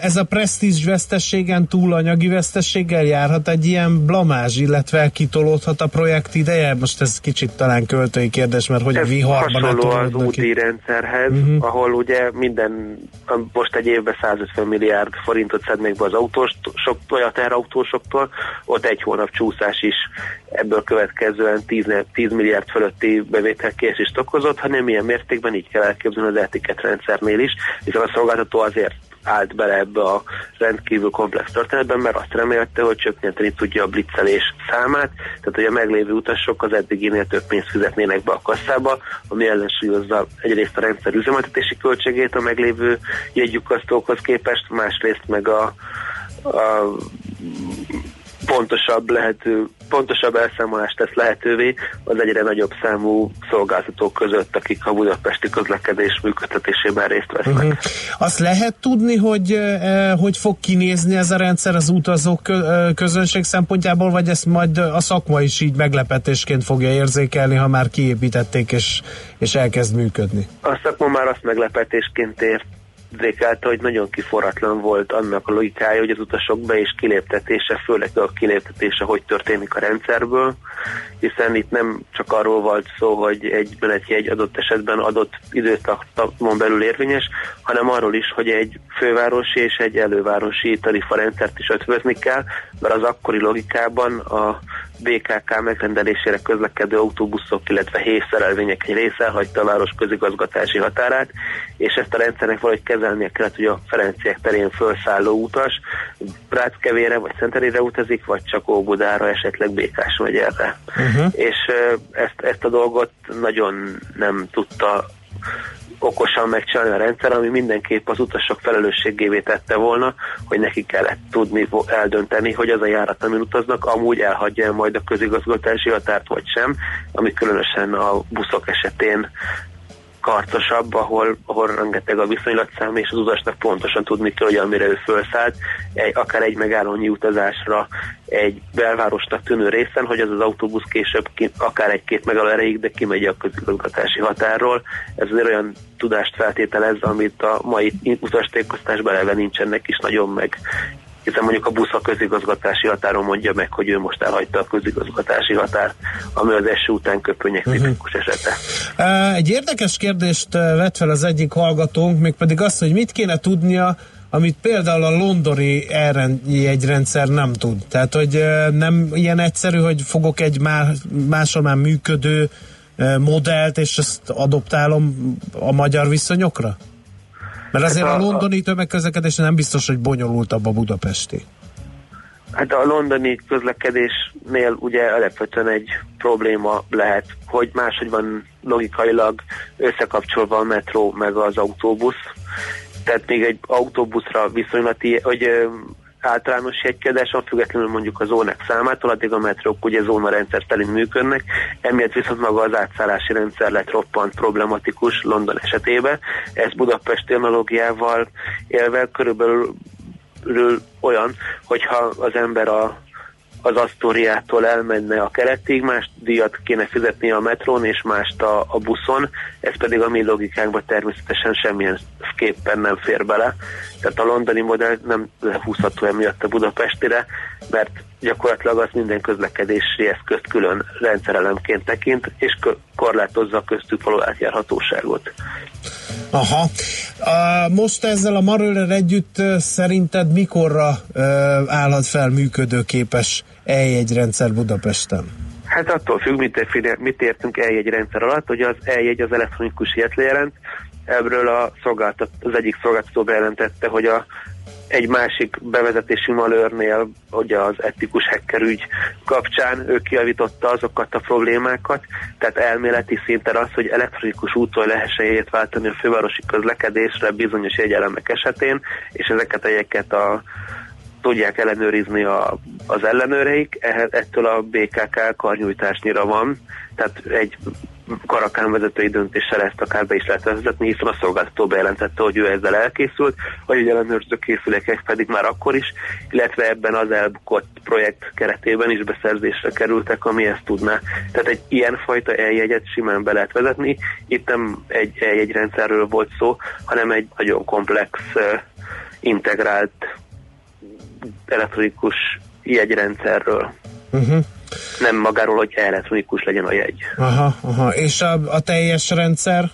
Ez a presztízs vesztességen túl anyagi vesztességgel járhat egy ilyen blamázs, illetve kitolódhat a projekt ideje? Most ez kicsit talán költői kérdés, mert hogy ez a viharban hasonló az úti rendszerhez, uh-huh. ahol ugye minden, most egy évben 150 milliárd forintot szednék be az autósoktól, a terautósoktól, ott egy hónap csúszás is ebből következően 10, 10 milliárd fölötti bevételkésést okozott, hanem ilyen mértékben így kell elképzelni az etiketrendszernél is, hiszen a szolgáltató azért állt bele ebbe a rendkívül komplex történetben, mert azt remélte, hogy csökkenteni tudja a blitzelés számát, tehát hogy a meglévő utasok az eddiginél több pénzt fizetnének be a kasszába, ami ellensúlyozza egyrészt a rendszer üzemeltetési költségét a meglévő jegyukasztókhoz képest, másrészt meg a, a pontosabb, lehető, pontosabb elszámolást tesz lehetővé az egyre nagyobb számú szolgáltatók között, akik a budapesti közlekedés működtetésében részt vesznek. Uh-huh. Azt lehet tudni, hogy hogy fog kinézni ez a rendszer az utazók közönség szempontjából, vagy ezt majd a szakma is így meglepetésként fogja érzékelni, ha már kiépítették és, és elkezd működni? A szakma már azt meglepetésként ért érzékelte, hogy nagyon kiforratlan volt annak a logikája, hogy az utasok be- és kiléptetése, főleg a kiléptetése hogy történik a rendszerből, hiszen itt nem csak arról volt szó, hogy egy menetjegy adott esetben adott időtartamon belül érvényes, hanem arról is, hogy egy fővárosi és egy elővárosi tarifarendszert is ötvözni kell, mert az akkori logikában a BKK megrendelésére közlekedő autóbuszok, illetve hézszerelvények egy része hagyta a város közigazgatási határát, és ezt a rendszernek valahogy kezelnie kellett, hogy a Ferenciek terén felszálló utas Ráckevére vagy Szenterére utazik, vagy csak Óbudára, esetleg Békás vagy erre. Uh-huh. És ezt, ezt a dolgot nagyon nem tudta okosan megcsinálni a rendszer, ami mindenképp az utasok felelősségévé tette volna, hogy neki kellett tudni eldönteni, hogy az a járat, amin utaznak, amúgy elhagyja majd a közigazgatási határt, vagy sem, ami különösen a buszok esetén karcosabb, ahol, ahol rengeteg a viszonylatszám, és az utasnak pontosan tudni kell, hogy amire ő felszállt, egy, akár egy megállónyi utazásra egy belvárosnak tűnő részen, hogy az az autóbusz később ki, akár egy-két megálló erejéig, de kimegy a közigazgatási határról. Ez azért olyan tudást feltételez, amit a mai utastékosztásban eleve nincsenek is nagyon meg hiszen mondjuk a busz a közigazgatási határon mondja meg, hogy ő most elhagyta a közigazgatási határt, ami az eső után köpönyek Mhm. tipikus esete. Á, Egy érdekes kérdést vett fel az egyik hallgatónk, mégpedig azt, hogy mit kéne tudnia, amit például a londoni jegyrendszer nem tud. Tehát, hogy nem ilyen egyszerű, hogy fogok egy má, máshol már működő modellt, és ezt adoptálom a magyar viszonyokra? Mert azért Hát a a- londoni tömegközlekedés nem biztos, hogy bonyolultabb a budapesti. Hát a londoni közlekedésnél ugye alapvetően egy probléma lehet, hogy máshogy van logikailag összekapcsolva a metró meg az autóbusz. Tehát még egy autóbuszra viszonylati, hogy általános jegykedés van, függetlenül mondjuk a zónák számától, addig a metrók ugye zónarendszer szerint működnek, emiatt viszont maga az átszállási rendszer lett roppant problematikus London esetében. Ez Budapesti analógiával élve körülbelül körül olyan, hogyha az ember a, az Asztóriától elmenne a keretig, más díjat kéne fizetni a metrón, és mást a, a buszon, ez pedig a mi logikánkban természetesen semmilyen képpen nem fér bele. Tehát a londoni modell nem lehúzható emiatt a Budapestire, mert gyakorlatilag az minden közlekedési eszközt külön rendszerelemként tekint, és korlátozza a köztük való átjárhatóságot. Aha. A, most ezzel a Marőrer együtt szerinted mikorra ö, állhat fel működőképes eljegyrendszer Budapesten? Hát attól függ, mit, mit értünk eljegy rendszer alatt, hogy az eljegy az elektronikus ilyet jelent. Ebből a szolgáltat, az egyik szolgáltató bejelentette, hogy a egy másik bevezetési malőrnél, ugye az etikus hacker ügy kapcsán ő kiavította azokat a problémákat, tehát elméleti szinten az, hogy elektronikus úton lehessen jegyet váltani a fővárosi közlekedésre bizonyos jegyelemek esetén, és ezeket a jegyeket a tudják ellenőrizni a, az ellenőreik, ettől a BKK karnyújtásnyira van, tehát egy karakán vezetői döntéssel ezt akár be is lehet vezetni, hiszen a szolgáltató bejelentette, hogy ő ezzel elkészült, egy ellenőrző készülékek pedig már akkor is, illetve ebben az elbukott projekt keretében is beszerzésre kerültek, ami ezt tudná. Tehát egy ilyenfajta eljegyet simán be lehet vezetni. Itt nem egy eljegyrendszerről volt szó, hanem egy nagyon komplex, integrált elektronikus jegyrendszerről. Uh-huh. Nem magáról, hogy elektronikus legyen a jegy. Aha, aha. És a, a teljes rendszer,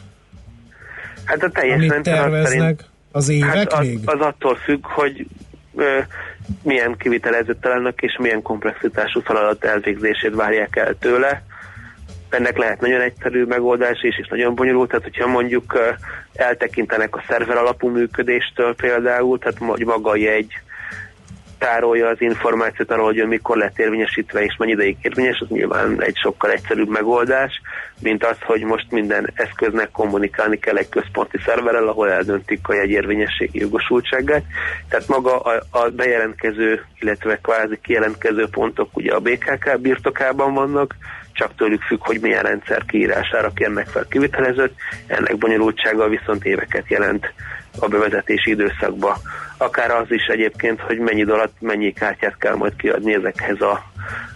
Hát a teljes amit rendszer az szerint, terveznek, az évek hát az, még? az attól függ, hogy ö, milyen kivitelezőt találnak, és milyen komplexitású feladat elvégzését várják el tőle. Ennek lehet nagyon egyszerű megoldás is, és nagyon bonyolult, tehát hogyha mondjuk ö, eltekintenek a szerver alapú működéstől például, tehát hogy maga a jegy tárolja az információt arról, hogy mikor lett érvényesítve és mennyi ideig érvényes, az nyilván egy sokkal egyszerűbb megoldás, mint az, hogy most minden eszköznek kommunikálni kell egy központi szerverrel, ahol eldöntik a jegyérvényességi jogosultságát. Tehát maga a, a bejelentkező, illetve kvázi kijelentkező pontok ugye a BKK birtokában vannak, csak tőlük függ, hogy milyen rendszer kiírására kérnek fel kivitelezőt, ennek bonyolultsága viszont éveket jelent a bevezetési időszakba. Akár az is egyébként, hogy mennyi alatt mennyi kártyát kell majd kiadni ezekhez a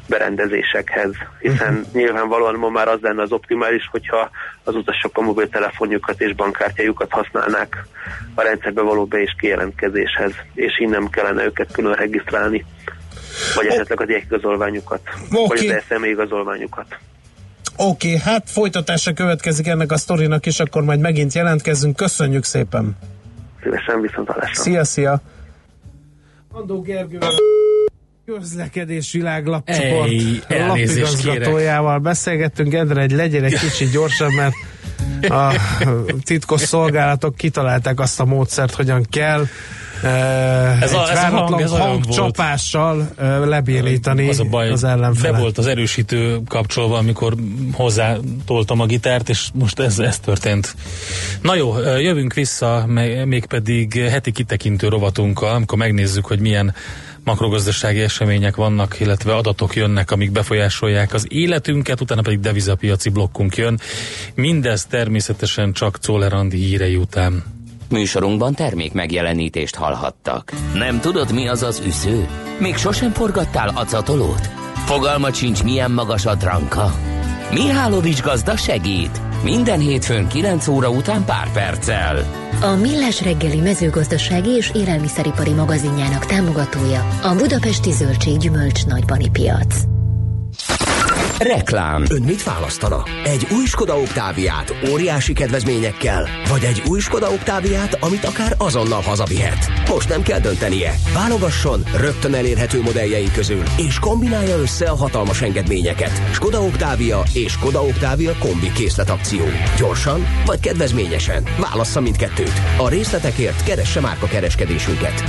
berendezésekhez, hiszen uh-huh. nyilvánvalóan ma már az lenne az optimális, hogyha az utasok a mobiltelefonjukat és bankkártyájukat használnák a rendszerbe való be- és kijelentkezéshez, és nem kellene őket külön regisztrálni, vagy esetleg az igazolványukat, Oké. vagy az SME igazolványukat. Oké, okay, hát folytatása következik ennek a sztorinak, és akkor majd megint jelentkezünk. Köszönjük szépen! Szívesen viszont hallásra. Szia, szia! Andó Gergővel közlekedés világlapcsoport lapigazgatójával beszélgettünk. Endre, egy legyen egy kicsit gyorsabb, mert a [LAUGHS] titkos szolgálatok kitalálták azt a módszert, hogyan kell eh, Ez egy a- ez a váratlan hang, ez hangcsapással eh, lebérítani az a baj, az be ellenfelet. volt az erősítő kapcsolva, amikor hozzá toltam a gitárt, és most ez, ez történt. Na jó, jövünk vissza, mégpedig heti kitekintő rovatunkkal, amikor megnézzük, hogy milyen makrogazdasági események vannak, illetve adatok jönnek, amik befolyásolják az életünket, utána pedig devizapiaci blokkunk jön. Mindez természetesen csak Czoller hírei után. Műsorunkban termék megjelenítést hallhattak. Nem tudod, mi az az üsző? Még sosem forgattál acatolót? Fogalmat sincs, milyen magas a dranka? Mihálovics gazda segít! Minden hétfőn 9 óra után pár perccel. A Millás reggeli mezőgazdasági és élelmiszeripari magazinjának támogatója a Budapesti Zöldség Gyümölcs Nagybani Piac. Reklám. Ön mit választana? Egy új Skoda Oktáviát óriási kedvezményekkel? Vagy egy új Skoda Oktáviát, amit akár azonnal hazavihet? Most nem kell döntenie. Válogasson rögtön elérhető modelljeink közül, és kombinálja össze a hatalmas engedményeket. Skoda Oktávia és Skoda Oktávia kombi készlet akció. Gyorsan vagy kedvezményesen. Válassza mindkettőt. A részletekért keresse márka kereskedésünket.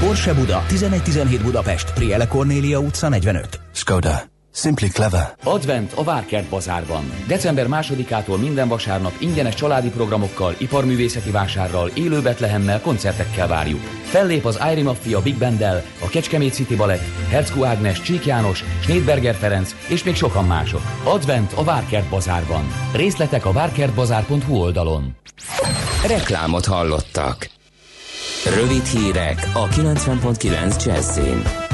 Porsche Buda, 1117 Budapest, Priele Kornélia utca 45. Skoda. Simply clever. Advent a Várkert bazárban. December másodikától minden vasárnap ingyenes családi programokkal, iparművészeti vásárral, élő Betlehemmel, koncertekkel várjuk. Fellép az Irie Mafia Big Banddel, a Kecskemét City Ballet, Herckó Ágnes, Csík János, Schneidberger Ferenc és még sokan mások. Advent a Várkert bazárban. Részletek a várkertbazár.hu oldalon. Reklámot hallottak. Rövid hírek a 90.9 Jazzin.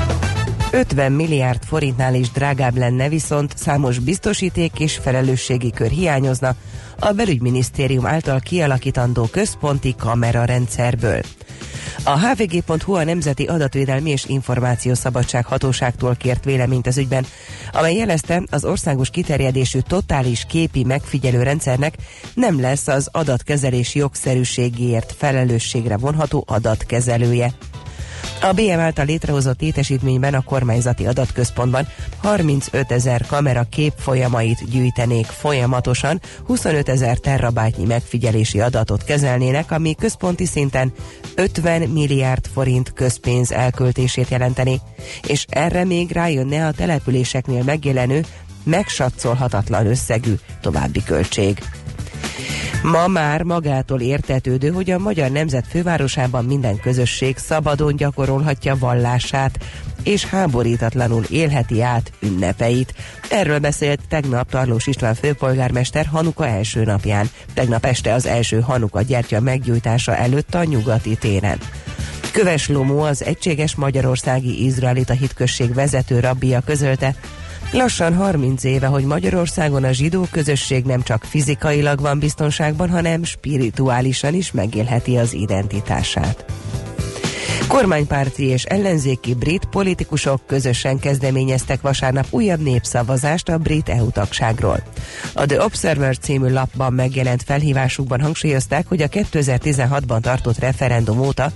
50 milliárd forintnál is drágább lenne, viszont számos biztosíték és felelősségi kör hiányozna a belügyminisztérium által kialakítandó központi kamerarendszerből. A hvg.hu a Nemzeti Adatvédelmi és Információszabadság Hatóságtól kért véleményt az ügyben, amely jelezte, az országos kiterjedésű totális képi megfigyelő rendszernek nem lesz az adatkezelés jogszerűségéért felelősségre vonható adatkezelője. A BM által létrehozott létesítményben a kormányzati adatközpontban 35 ezer kamera képfolyamait gyűjtenék folyamatosan, 25 ezer terabájtnyi megfigyelési adatot kezelnének, ami központi szinten 50 milliárd forint közpénz elköltését jelenteni, és erre még rájönne a településeknél megjelenő, megsatszolhatatlan összegű további költség. Ma már magától értetődő, hogy a magyar nemzet fővárosában minden közösség szabadon gyakorolhatja vallását, és háborítatlanul élheti át ünnepeit. Erről beszélt tegnap Tarlós István főpolgármester Hanuka első napján. Tegnap este az első Hanuka gyertya meggyújtása előtt a nyugati téren. Köves Lomó, az Egységes Magyarországi Izraelita Hitközség vezető rabbia közölte, Lassan 30 éve, hogy Magyarországon a zsidó közösség nem csak fizikailag van biztonságban, hanem spirituálisan is megélheti az identitását. Kormánypárti és ellenzéki brit politikusok közösen kezdeményeztek vasárnap újabb népszavazást a brit EU tagságról. A The Observer című lapban megjelent felhívásukban hangsúlyozták, hogy a 2016-ban tartott referendum óta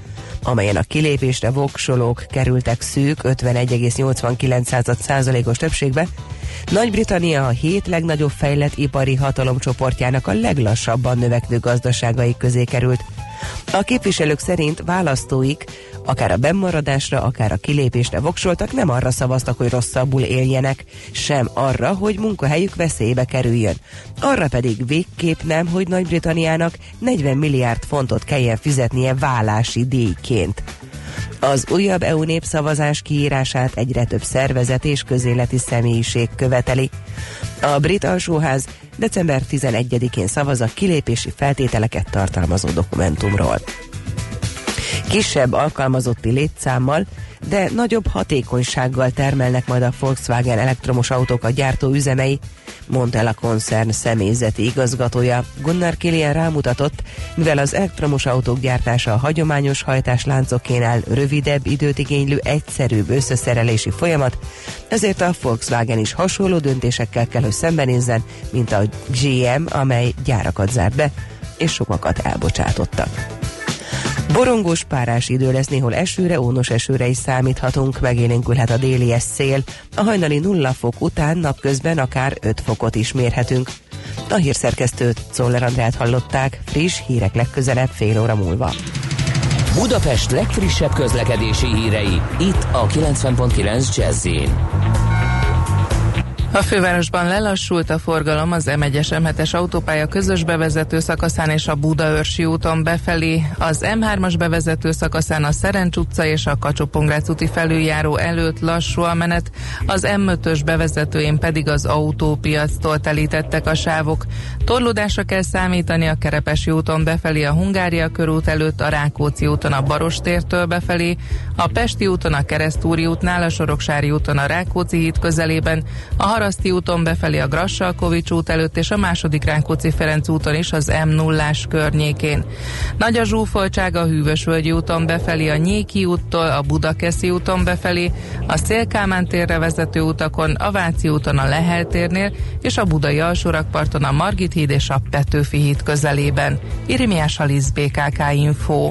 amelyen a kilépésre voksolók kerültek szűk 51,89%-os többségbe, Nagy-Britannia a hét legnagyobb fejlett ipari hatalomcsoportjának a leglassabban növekvő gazdaságai közé került. A képviselők szerint választóik akár a bennmaradásra, akár a kilépésre voksoltak, nem arra szavaztak, hogy rosszabbul éljenek, sem arra, hogy munkahelyük veszélybe kerüljön. Arra pedig végképp nem, hogy Nagy-Britanniának 40 milliárd fontot kelljen fizetnie vállási díjként. Az újabb EU népszavazás kiírását egyre több szervezet és közéleti személyiség követeli. A brit alsóház december 11-én szavaz a kilépési feltételeket tartalmazó dokumentumról. Kisebb alkalmazotti létszámmal, de nagyobb hatékonysággal termelnek majd a Volkswagen elektromos autók a gyártó üzemei, mondta el a koncern személyzeti igazgatója. Gunnar Kilian rámutatott, mivel az elektromos autók gyártása a hagyományos hajtásláncoknél rövidebb időt igénylő egyszerűbb összeszerelési folyamat, ezért a Volkswagen is hasonló döntésekkel kell, hogy szembenézzen, mint a GM, amely gyárakat zárt be, és sokakat elbocsátottak. Borongós párás idő lesz, néhol esőre, ónos esőre is számíthatunk, megélénkülhet a déli szél. A hajnali nulla fok után napközben akár 5 fokot is mérhetünk. A hírszerkesztőt Czoller Andrát hallották, friss hírek legközelebb fél óra múlva. Budapest legfrissebb közlekedési hírei, itt a 90.9 jazz A fővárosban lelassult a forgalom az M1-es M7-es autópálya közös bevezető szakaszán és a Budaörsi úton befelé, az M3-as bevezető szakaszán a Szerencs utca és a kacsó úti felüljáró előtt lassú a menet, az M5-ös bevezetőjén pedig az autópiactól telítettek a sávok. Torlódásra kell számítani a Kerepesi úton befelé a Hungária körút előtt, a Rákóczi úton a Barostértől befelé, a Pesti úton a Keresztúri útnál, a Soroksári úton a Rákóczi híd közelében, a Haraszti úton befelé a Grassalkovics út előtt és a második Rákóczi Ferenc úton is az m 0 környékén. Nagy a zsúfoltság a Hűvösvölgyi úton befelé a Nyéki úttól, a Budakeszi úton befelé, a Szélkámán térre vezető utakon, a Váci úton a Lehel térnél és a Budai alsórakparton a Margit híd és a Petőfi híd közelében. Irimiás Alisz BKK Info.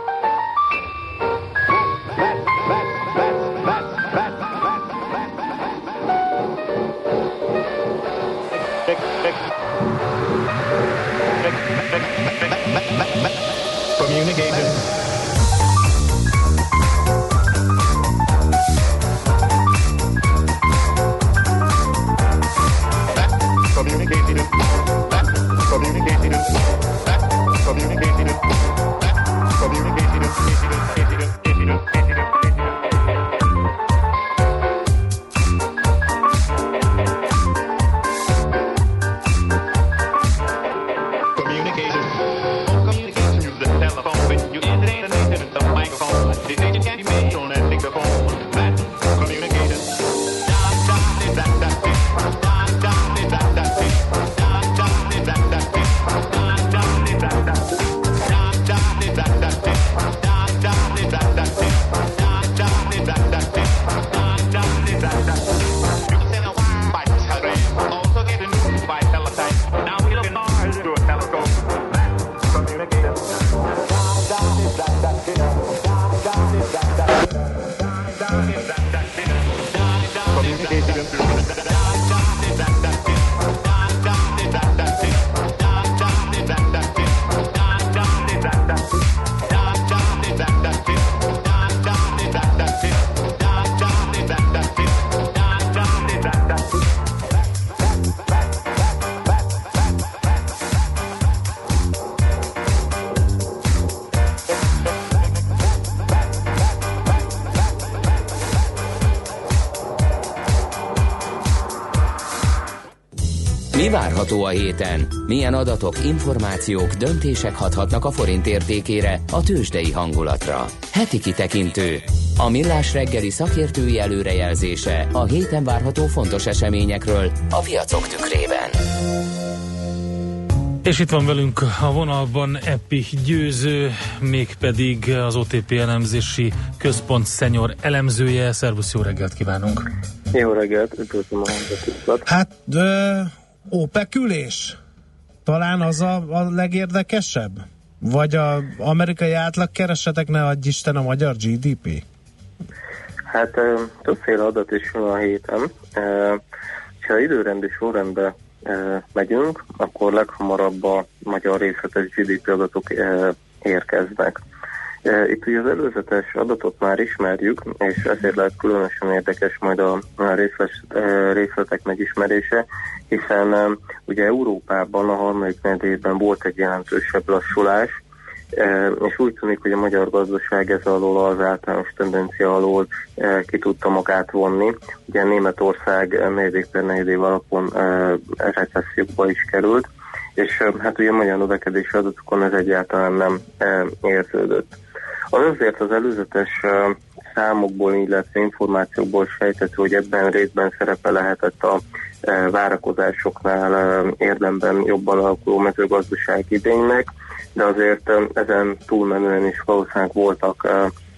Várható a héten? Milyen adatok, információk, döntések hathatnak a forint értékére, a tőzsdei hangulatra? Heti kitekintő. A millás reggeli szakértői előrejelzése a héten várható fontos eseményekről a piacok tükrében. És itt van velünk a vonalban Epi Győző, mégpedig az OTP elemzési központ szenyor elemzője. Szervusz, jó reggelt kívánunk! Jó reggelt, üdvözlöm a. Hát, ö, OPEC ülés? Talán az a, a legérdekesebb? Vagy a amerikai átlagkeresetek ne adj Isten a magyar GDP? Hát többféle adat is van a héten. Ha időrendi sorrendbe ö, megyünk, akkor leghamarabb a magyar részletes GDP adatok érkeznek. Itt ugye az előzetes adatot már ismerjük, és ezért lehet különösen érdekes majd a ö, részletek megismerése, hiszen ugye Európában a harmadik negyedében volt egy jelentősebb lassulás, és úgy tűnik, hogy a magyar gazdaság ez alól az általános tendencia alól ki tudta magát vonni. Ugye Németország negyedik per negyedév alapon recesszióba is került, és hát ugye a magyar növekedési adatokon ez egyáltalán nem érződött. Az azért az előzetes számokból, illetve információkból sejthető, hogy ebben részben szerepe lehetett a e, várakozásoknál e, érdemben jobban alakuló mezőgazdaság idénynek, de azért ö, ezen túlmenően is valószínűleg voltak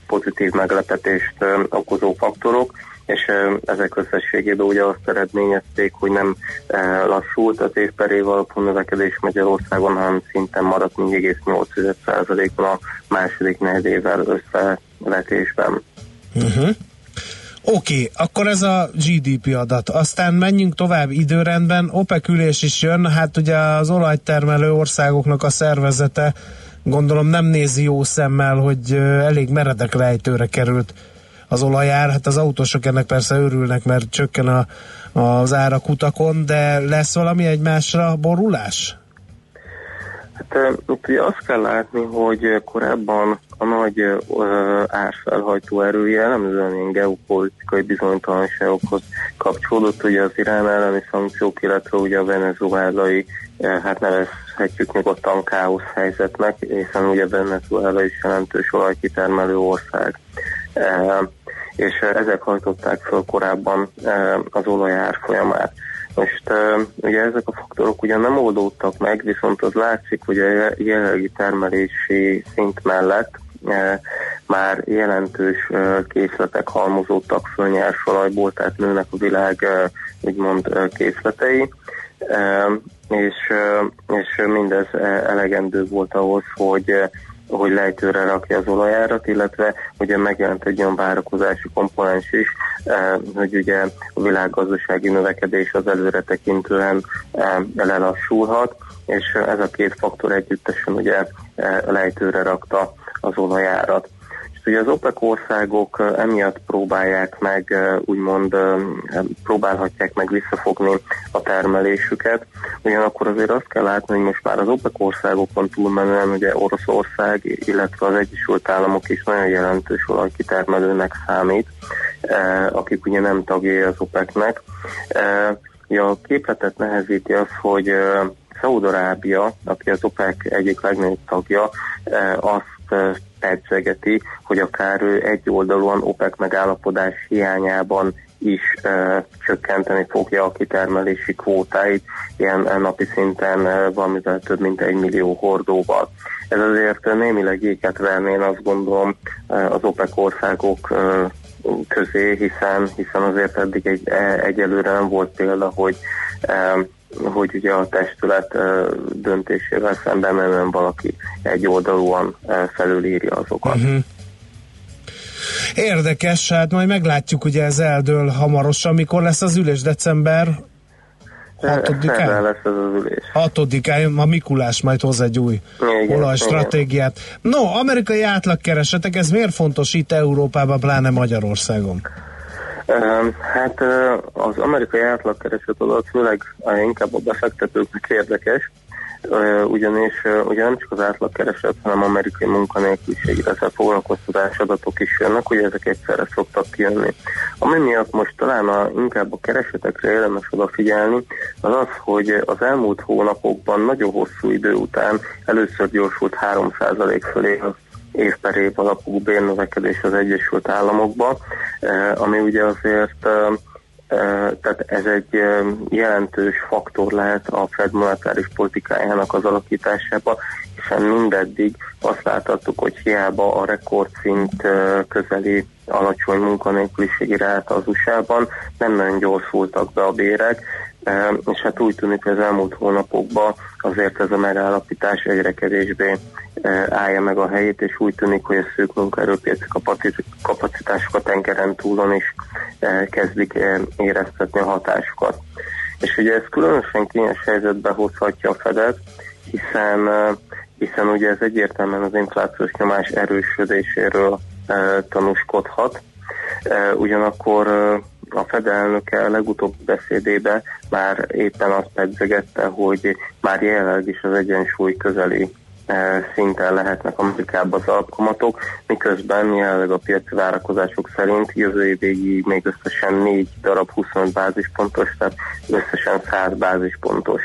pozitív meglepetést okozó faktorok, és ezek összességében ugye azt eredményezték, hogy nem lassult az év per év alapú növekedés Magyarországon, hanem szinten maradt 4,8%-on a második negyedével összevetésben. Uh-huh. Oké, okay, akkor ez a GDP adat. Aztán menjünk tovább időrendben. OPEC ülés is jön, hát ugye az olajtermelő országoknak a szervezete gondolom nem nézi jó szemmel, hogy elég meredek lejtőre került az olajár. Hát az autósok ennek persze örülnek, mert csökken a, az árak utakon, de lesz valami egymásra borulás? Hát itt azt kell látni, hogy korábban a nagy árfelhajtó erő jellemzően ilyen geopolitikai bizonytalanságokhoz kapcsolódott, ugye az Irán elleni szankciók, illetve ugye a venezuelai, hát nevezhetjük nyugodtan káosz helyzetnek, hiszen ugye Venezuela is jelentős olajkitermelő ország. És ezek hajtották föl korábban az olaj árfolyamát. Most ugye ezek a faktorok ugyan nem oldódtak meg, viszont az látszik, hogy a je- jelenlegi termelési szint mellett már jelentős készletek halmozódtak föl nyersolajból, tehát nőnek a világ úgymond készletei, és, és mindez elegendő volt ahhoz, hogy hogy lejtőre rakja az olajárat, illetve ugye megjelent egy olyan várakozási komponens is, eh, hogy ugye a világgazdasági növekedés az előre tekintően eh, lelassulhat, és ez a két faktor együttesen ugye eh, lejtőre rakta az olajárat. Ugye az OPEC országok emiatt próbálják meg, úgymond próbálhatják meg visszafogni a termelésüket. Ugyanakkor azért azt kell látni, hogy most már az OPEC országokon túlmenően ugye Oroszország, illetve az Egyesült Államok is nagyon jelentős olajkitermelőnek számít, akik ugye nem tagjai az OPEC-nek. A képletet nehezíti az, hogy Szaudarábia, aki az OPEC egyik legnagyobb tagja, eh, percegeti, hogy akár egy oldalúan OPEC megállapodás hiányában is e, csökkenteni fogja a kitermelési kvótáit, ilyen napi szinten e, valamivel több mint egy millió hordóval. Ez azért némileg éket verni, én azt gondolom az OPEC országok e, közé, hiszen, hiszen azért eddig egy, e, egyelőre nem volt példa, hogy hogy ugye a testület döntésével szemben menően valaki egy oldalúan felülírja azokat. Uh-huh. Érdekes, hát majd meglátjuk, ugye ez eldől hamarosan, mikor lesz az ülés, december Hatodikán? lesz ez az ülés. Hatodikán, a Mikulás majd hoz egy új olajstratégiát. No, amerikai átlagkeresetek, ez miért fontos itt Európában, pláne Magyarországon? Hát az amerikai átlagkereset adat főleg inkább a befektetőknek érdekes, ugyanis ugye nem csak az átlagkereset, hanem amerikai munkanélküliség, illetve foglalkoztatás adatok is jönnek, hogy ezek egyszerre szoktak kijönni. Ami miatt most talán a, inkább a keresetekre érdemes odafigyelni, az az, hogy az elmúlt hónapokban nagyon hosszú idő után először gyorsult 3% fölé az év per év alapú bérnövekedés az Egyesült Államokban, eh, ami ugye azért eh, eh, tehát ez egy jelentős faktor lehet a Fed monetáris politikájának az alakításába, hiszen mindeddig azt láthattuk, hogy hiába a rekordszint közeli alacsony munkanélküliségi ráta az USA-ban, nem nagyon gyorsultak be a bérek, és hát úgy tűnik, hogy az elmúlt hónapokban azért ez a megállapítás egyre kevésbé állja meg a helyét, és úgy tűnik, hogy a szűk munkaerőpiaci kapaci- kapacitások a tengeren túlon is kezdik éreztetni a hatásukat. És ugye ez különösen kényes helyzetbe hozhatja a Fedet, hiszen, hiszen ugye ez egyértelműen az inflációs nyomás erősödéséről tanúskodhat. Ugyanakkor a Fed elnöke legutóbbi beszédébe már éppen azt pedzegette, hogy már jelenleg is az egyensúly közeli eh, szinten lehetnek Amerikában az alapkamatok, miközben jelenleg a piaci várakozások szerint jövő év végig még összesen 4 darab 25 bázispontos, tehát összesen 100 bázispontos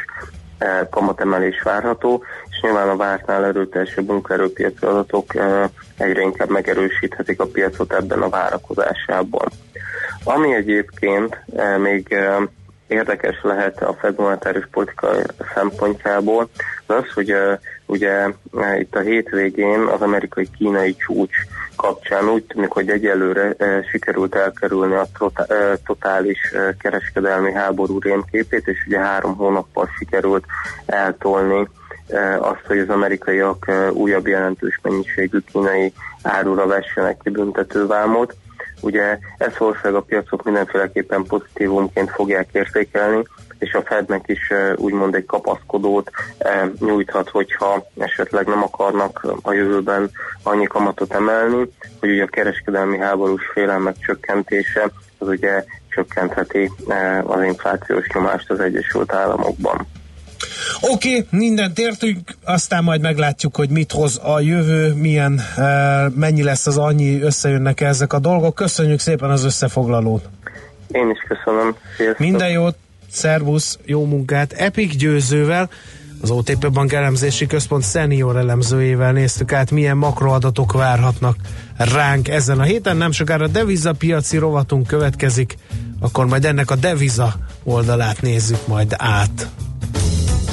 eh, kamatemelés várható, és nyilván a vártnál erőteljesebb munkaerőpiaci adatok eh, egyre inkább megerősíthetik a piacot ebben a várakozásában. Ami egyébként eh, még eh, érdekes lehet a Fed monetáris politika szempontjából, az az, hogy uh, ugye itt a hétvégén az amerikai-kínai csúcs kapcsán úgy tűnik, hogy egyelőre sikerült elkerülni a uh, totális kereskedelmi háború rémképét, és ugye három hónappal sikerült eltolni azt, hogy az amerikaiak újabb jelentős mennyiségű kínai árura vessenek ki büntetővámot. Ugye ezt valószínűleg a piacok mindenféleképpen pozitívumként fogják értékelni, és a Fednek is úgymond egy kapaszkodót nyújthat, hogyha esetleg nem akarnak a jövőben annyi kamatot emelni, hogy ugye a kereskedelmi háborús félelmek csökkentése az ugye csökkentheti az inflációs nyomást az Egyesült Államokban. Oké, okay, mindent értünk, aztán majd meglátjuk, hogy mit hoz a jövő, milyen, mennyi lesz az annyi, összejönnek ezek a dolgok. Köszönjük szépen az összefoglalót. Én is köszönöm. Sziasztok. Minden jót, szervusz, jó munkát. Epic győzővel, az OTP Bank elemzési központ senior elemzőjével néztük át, milyen makroadatok várhatnak ránk ezen a héten. Nem sokára devizapiaci rovatunk következik, akkor majd ennek a deviza oldalát nézzük majd át.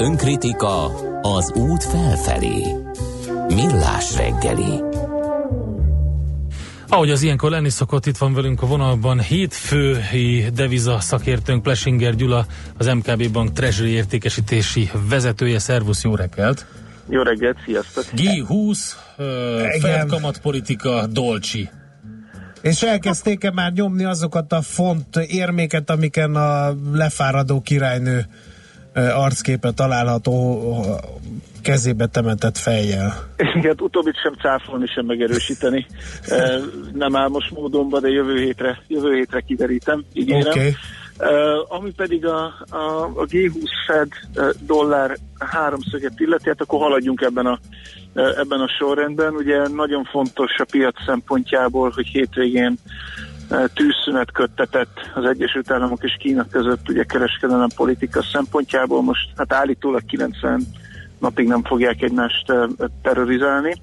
Önkritika az út felfelé. Millás reggeli. Ahogy az ilyenkor lenni szokott, itt van velünk a vonalban hétfői deviza szakértőnk Plesinger Gyula, az MKB Bank Treasury értékesítési vezetője. Szervusz, jó reggelt! Jó reggelt, sziasztok! G20, uh, Fed kamatpolitika, Dolci. És elkezdték-e már nyomni azokat a font érméket, amiken a lefáradó királynő arcképe található kezébe temetett fejjel. Igen, utóbbit sem cáfolni, sem megerősíteni. Nem álmos módonban, de jövő hétre, jövő hétre kiderítem, ígérem. Okay. Uh, ami pedig a, a, a G20 Fed dollár háromszöget illeti, hát akkor haladjunk ebben a, ebben a sorrendben. Ugye nagyon fontos a piac szempontjából, hogy hétvégén tűzszünet köttetett az Egyesült Államok és Kína között ugye kereskedelem politika szempontjából. Most hát állítólag 90 napig nem fogják egymást eh, terrorizálni.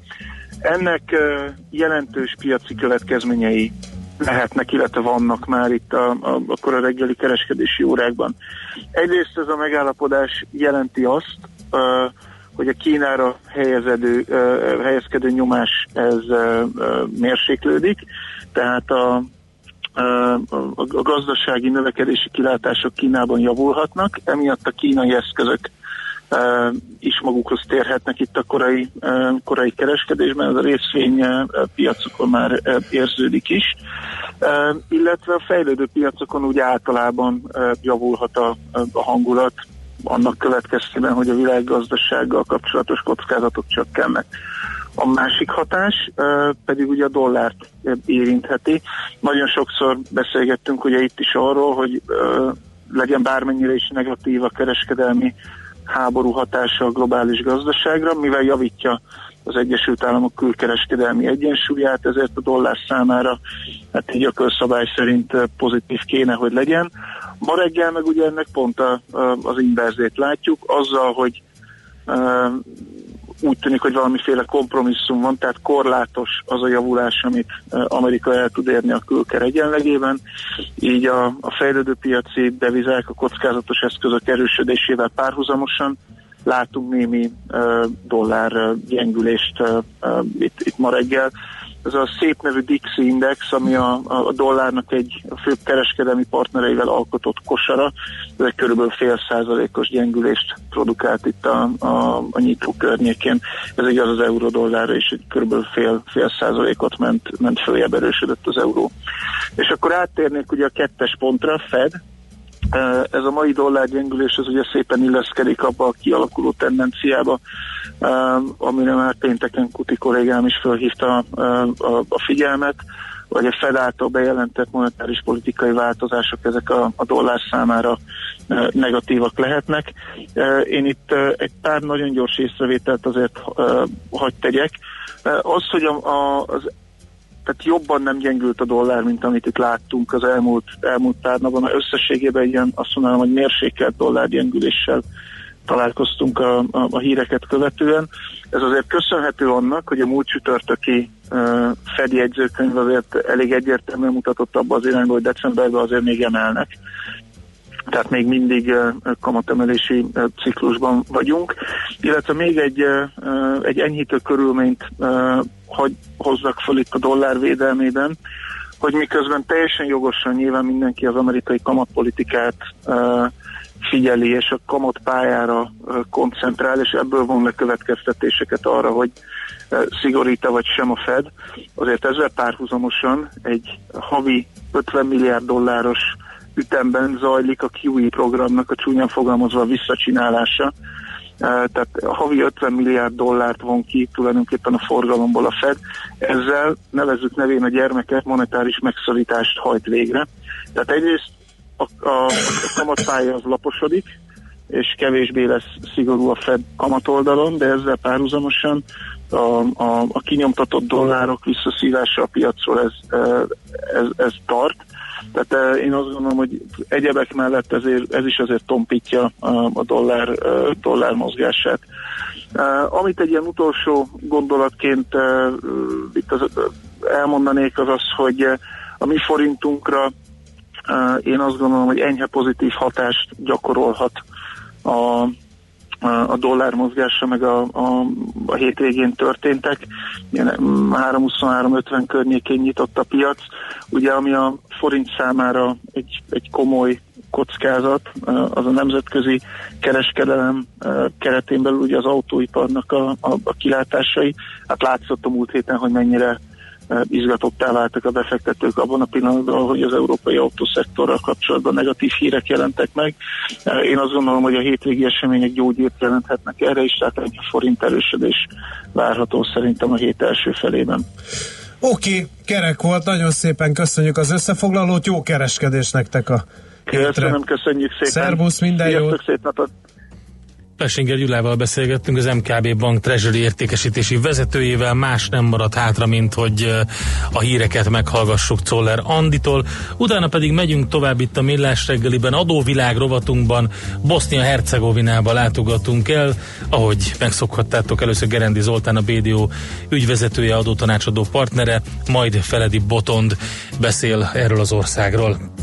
Ennek eh, jelentős piaci következményei lehetnek, illetve vannak már itt a, a, a reggeli kereskedési órákban. Egyrészt ez a megállapodás jelenti azt, hogy a Kínára helyezedő, helyezkedő nyomás ez mérséklődik, tehát a, a, gazdasági növekedési kilátások Kínában javulhatnak, emiatt a kínai eszközök is magukhoz térhetnek itt a korai, korai kereskedésben, ez a részvény piacokon már érződik is, illetve a fejlődő piacokon úgy általában javulhat a, a hangulat, annak következtében, hogy a világgazdasággal kapcsolatos kockázatok csökkennek. A másik hatás pedig ugye a dollárt érintheti. Nagyon sokszor beszélgettünk ugye itt is arról, hogy legyen bármennyire is negatív a kereskedelmi háború hatása a globális gazdaságra, mivel javítja az Egyesült Államok külkereskedelmi egyensúlyát, ezért a dollár számára hát így a közszabály szerint pozitív kéne, hogy legyen. Ma reggel meg ugye ennek pont a, az inverzét látjuk, azzal, hogy úgy tűnik, hogy valamiféle kompromisszum van, tehát korlátos az a javulás, amit Amerika el tud érni a külker egyenlegében, így a, a fejlődő piaci devizák, a kockázatos eszközök erősödésével párhuzamosan látunk némi dollár gyengülést itt, itt ma reggel ez a szép nevű Dixie Index, ami a, a dollárnak egy a főbb kereskedelmi partnereivel alkotott kosara, ez egy körülbelül fél százalékos gyengülést produkált itt a, a, a nyitó környékén. Ez igaz az euró dollárra is, egy körülbelül fél, fél százalékot ment, ment följebb erősödött az euró. És akkor áttérnék ugye a kettes pontra, Fed, ez a mai dollár gyengülés az ugye szépen illeszkedik abba a kialakuló tendenciába, amire már pénteken Kuti kollégám is felhívta a, figyelmet, vagy a Fed által bejelentett monetáris politikai változások ezek a, a dollár számára negatívak lehetnek. Én itt egy pár nagyon gyors észrevételt azért hagy tegyek. Az, hogy a, az tehát jobban nem gyengült a dollár, mint amit itt láttunk az elmúlt, elmúlt pár napon. Összességében ilyen azt mondanám, hogy mérsékelt dollár gyengüléssel találkoztunk a, a, a híreket követően. Ez azért köszönhető annak, hogy a múlt csütörtöki uh, Fed jegyzőkönyv azért elég egyértelműen mutatott abba az irányba, hogy decemberben azért még emelnek. Tehát még mindig kamatemelési ciklusban vagyunk. Illetve még egy, egy enyhítő körülményt hogy hozzak föl itt a dollár védelmében, hogy miközben teljesen jogosan nyilván mindenki az amerikai kamatpolitikát figyeli, és a kamat pályára uh, koncentrál, és ebből von le következtetéseket arra, hogy uh, szigorít vagy sem a Fed. Azért ezzel párhuzamosan egy havi 50 milliárd dolláros ütemben zajlik a QE programnak a csúnyán fogalmazva a visszacsinálása, tehát havi 50 milliárd dollárt von ki tulajdonképpen a forgalomból a Fed, ezzel nevezzük nevén a gyermeket monetáris megszorítást hajt végre. Tehát egyrészt a, a, a kamatpálya az laposodik, és kevésbé lesz szigorú a Fed kamatoldalon, de ezzel párhuzamosan a, a, a kinyomtatott dollárok visszaszívása a piacról ez, ez, ez tart, tehát uh, én azt gondolom, hogy egyebek mellett ezért, ez is azért tompítja a dollár, uh, dollár mozgását. Uh, amit egy ilyen utolsó gondolatként itt az, elmondanék az az, hogy a mi forintunkra én azt gondolom, hogy enyhe pozitív hatást gyakorolhat a a dollár mozgása, meg a, a, a hétvégén történtek. 3-23-50 környékén nyitott a piac, ugye ami a forint számára egy, egy komoly kockázat, az a nemzetközi kereskedelem keretén belül ugye az autóiparnak a, a, a kilátásai. Hát látszott a múlt héten, hogy mennyire izgatottá váltak a befektetők abban a pillanatban, hogy az európai autószektorral kapcsolatban negatív hírek jelentek meg. Én azt gondolom, hogy a hétvégi események gyógyírt jelenthetnek erre is, tehát egy forint erősödés várható szerintem a hét első felében. Oké, okay, kerek volt, nagyon szépen köszönjük az összefoglalót, jó kereskedés nektek a hétre. Köszönöm, köszönjük szépen. Szervusz, minden jót. Szép napot. Plesinger Gyulával beszélgettünk, az MKB Bank Treasury értékesítési vezetőjével. Más nem maradt hátra, mint hogy ö, a híreket meghallgassuk Czoller Anditól. Utána pedig megyünk tovább itt a Millás reggeliben, adóvilág rovatunkban, Bosznia-Hercegovinába látogatunk el, ahogy megszokhattátok először Gerendi Zoltán, a BDO ügyvezetője, adótanácsadó partnere, majd Feledi Botond beszél erről az országról.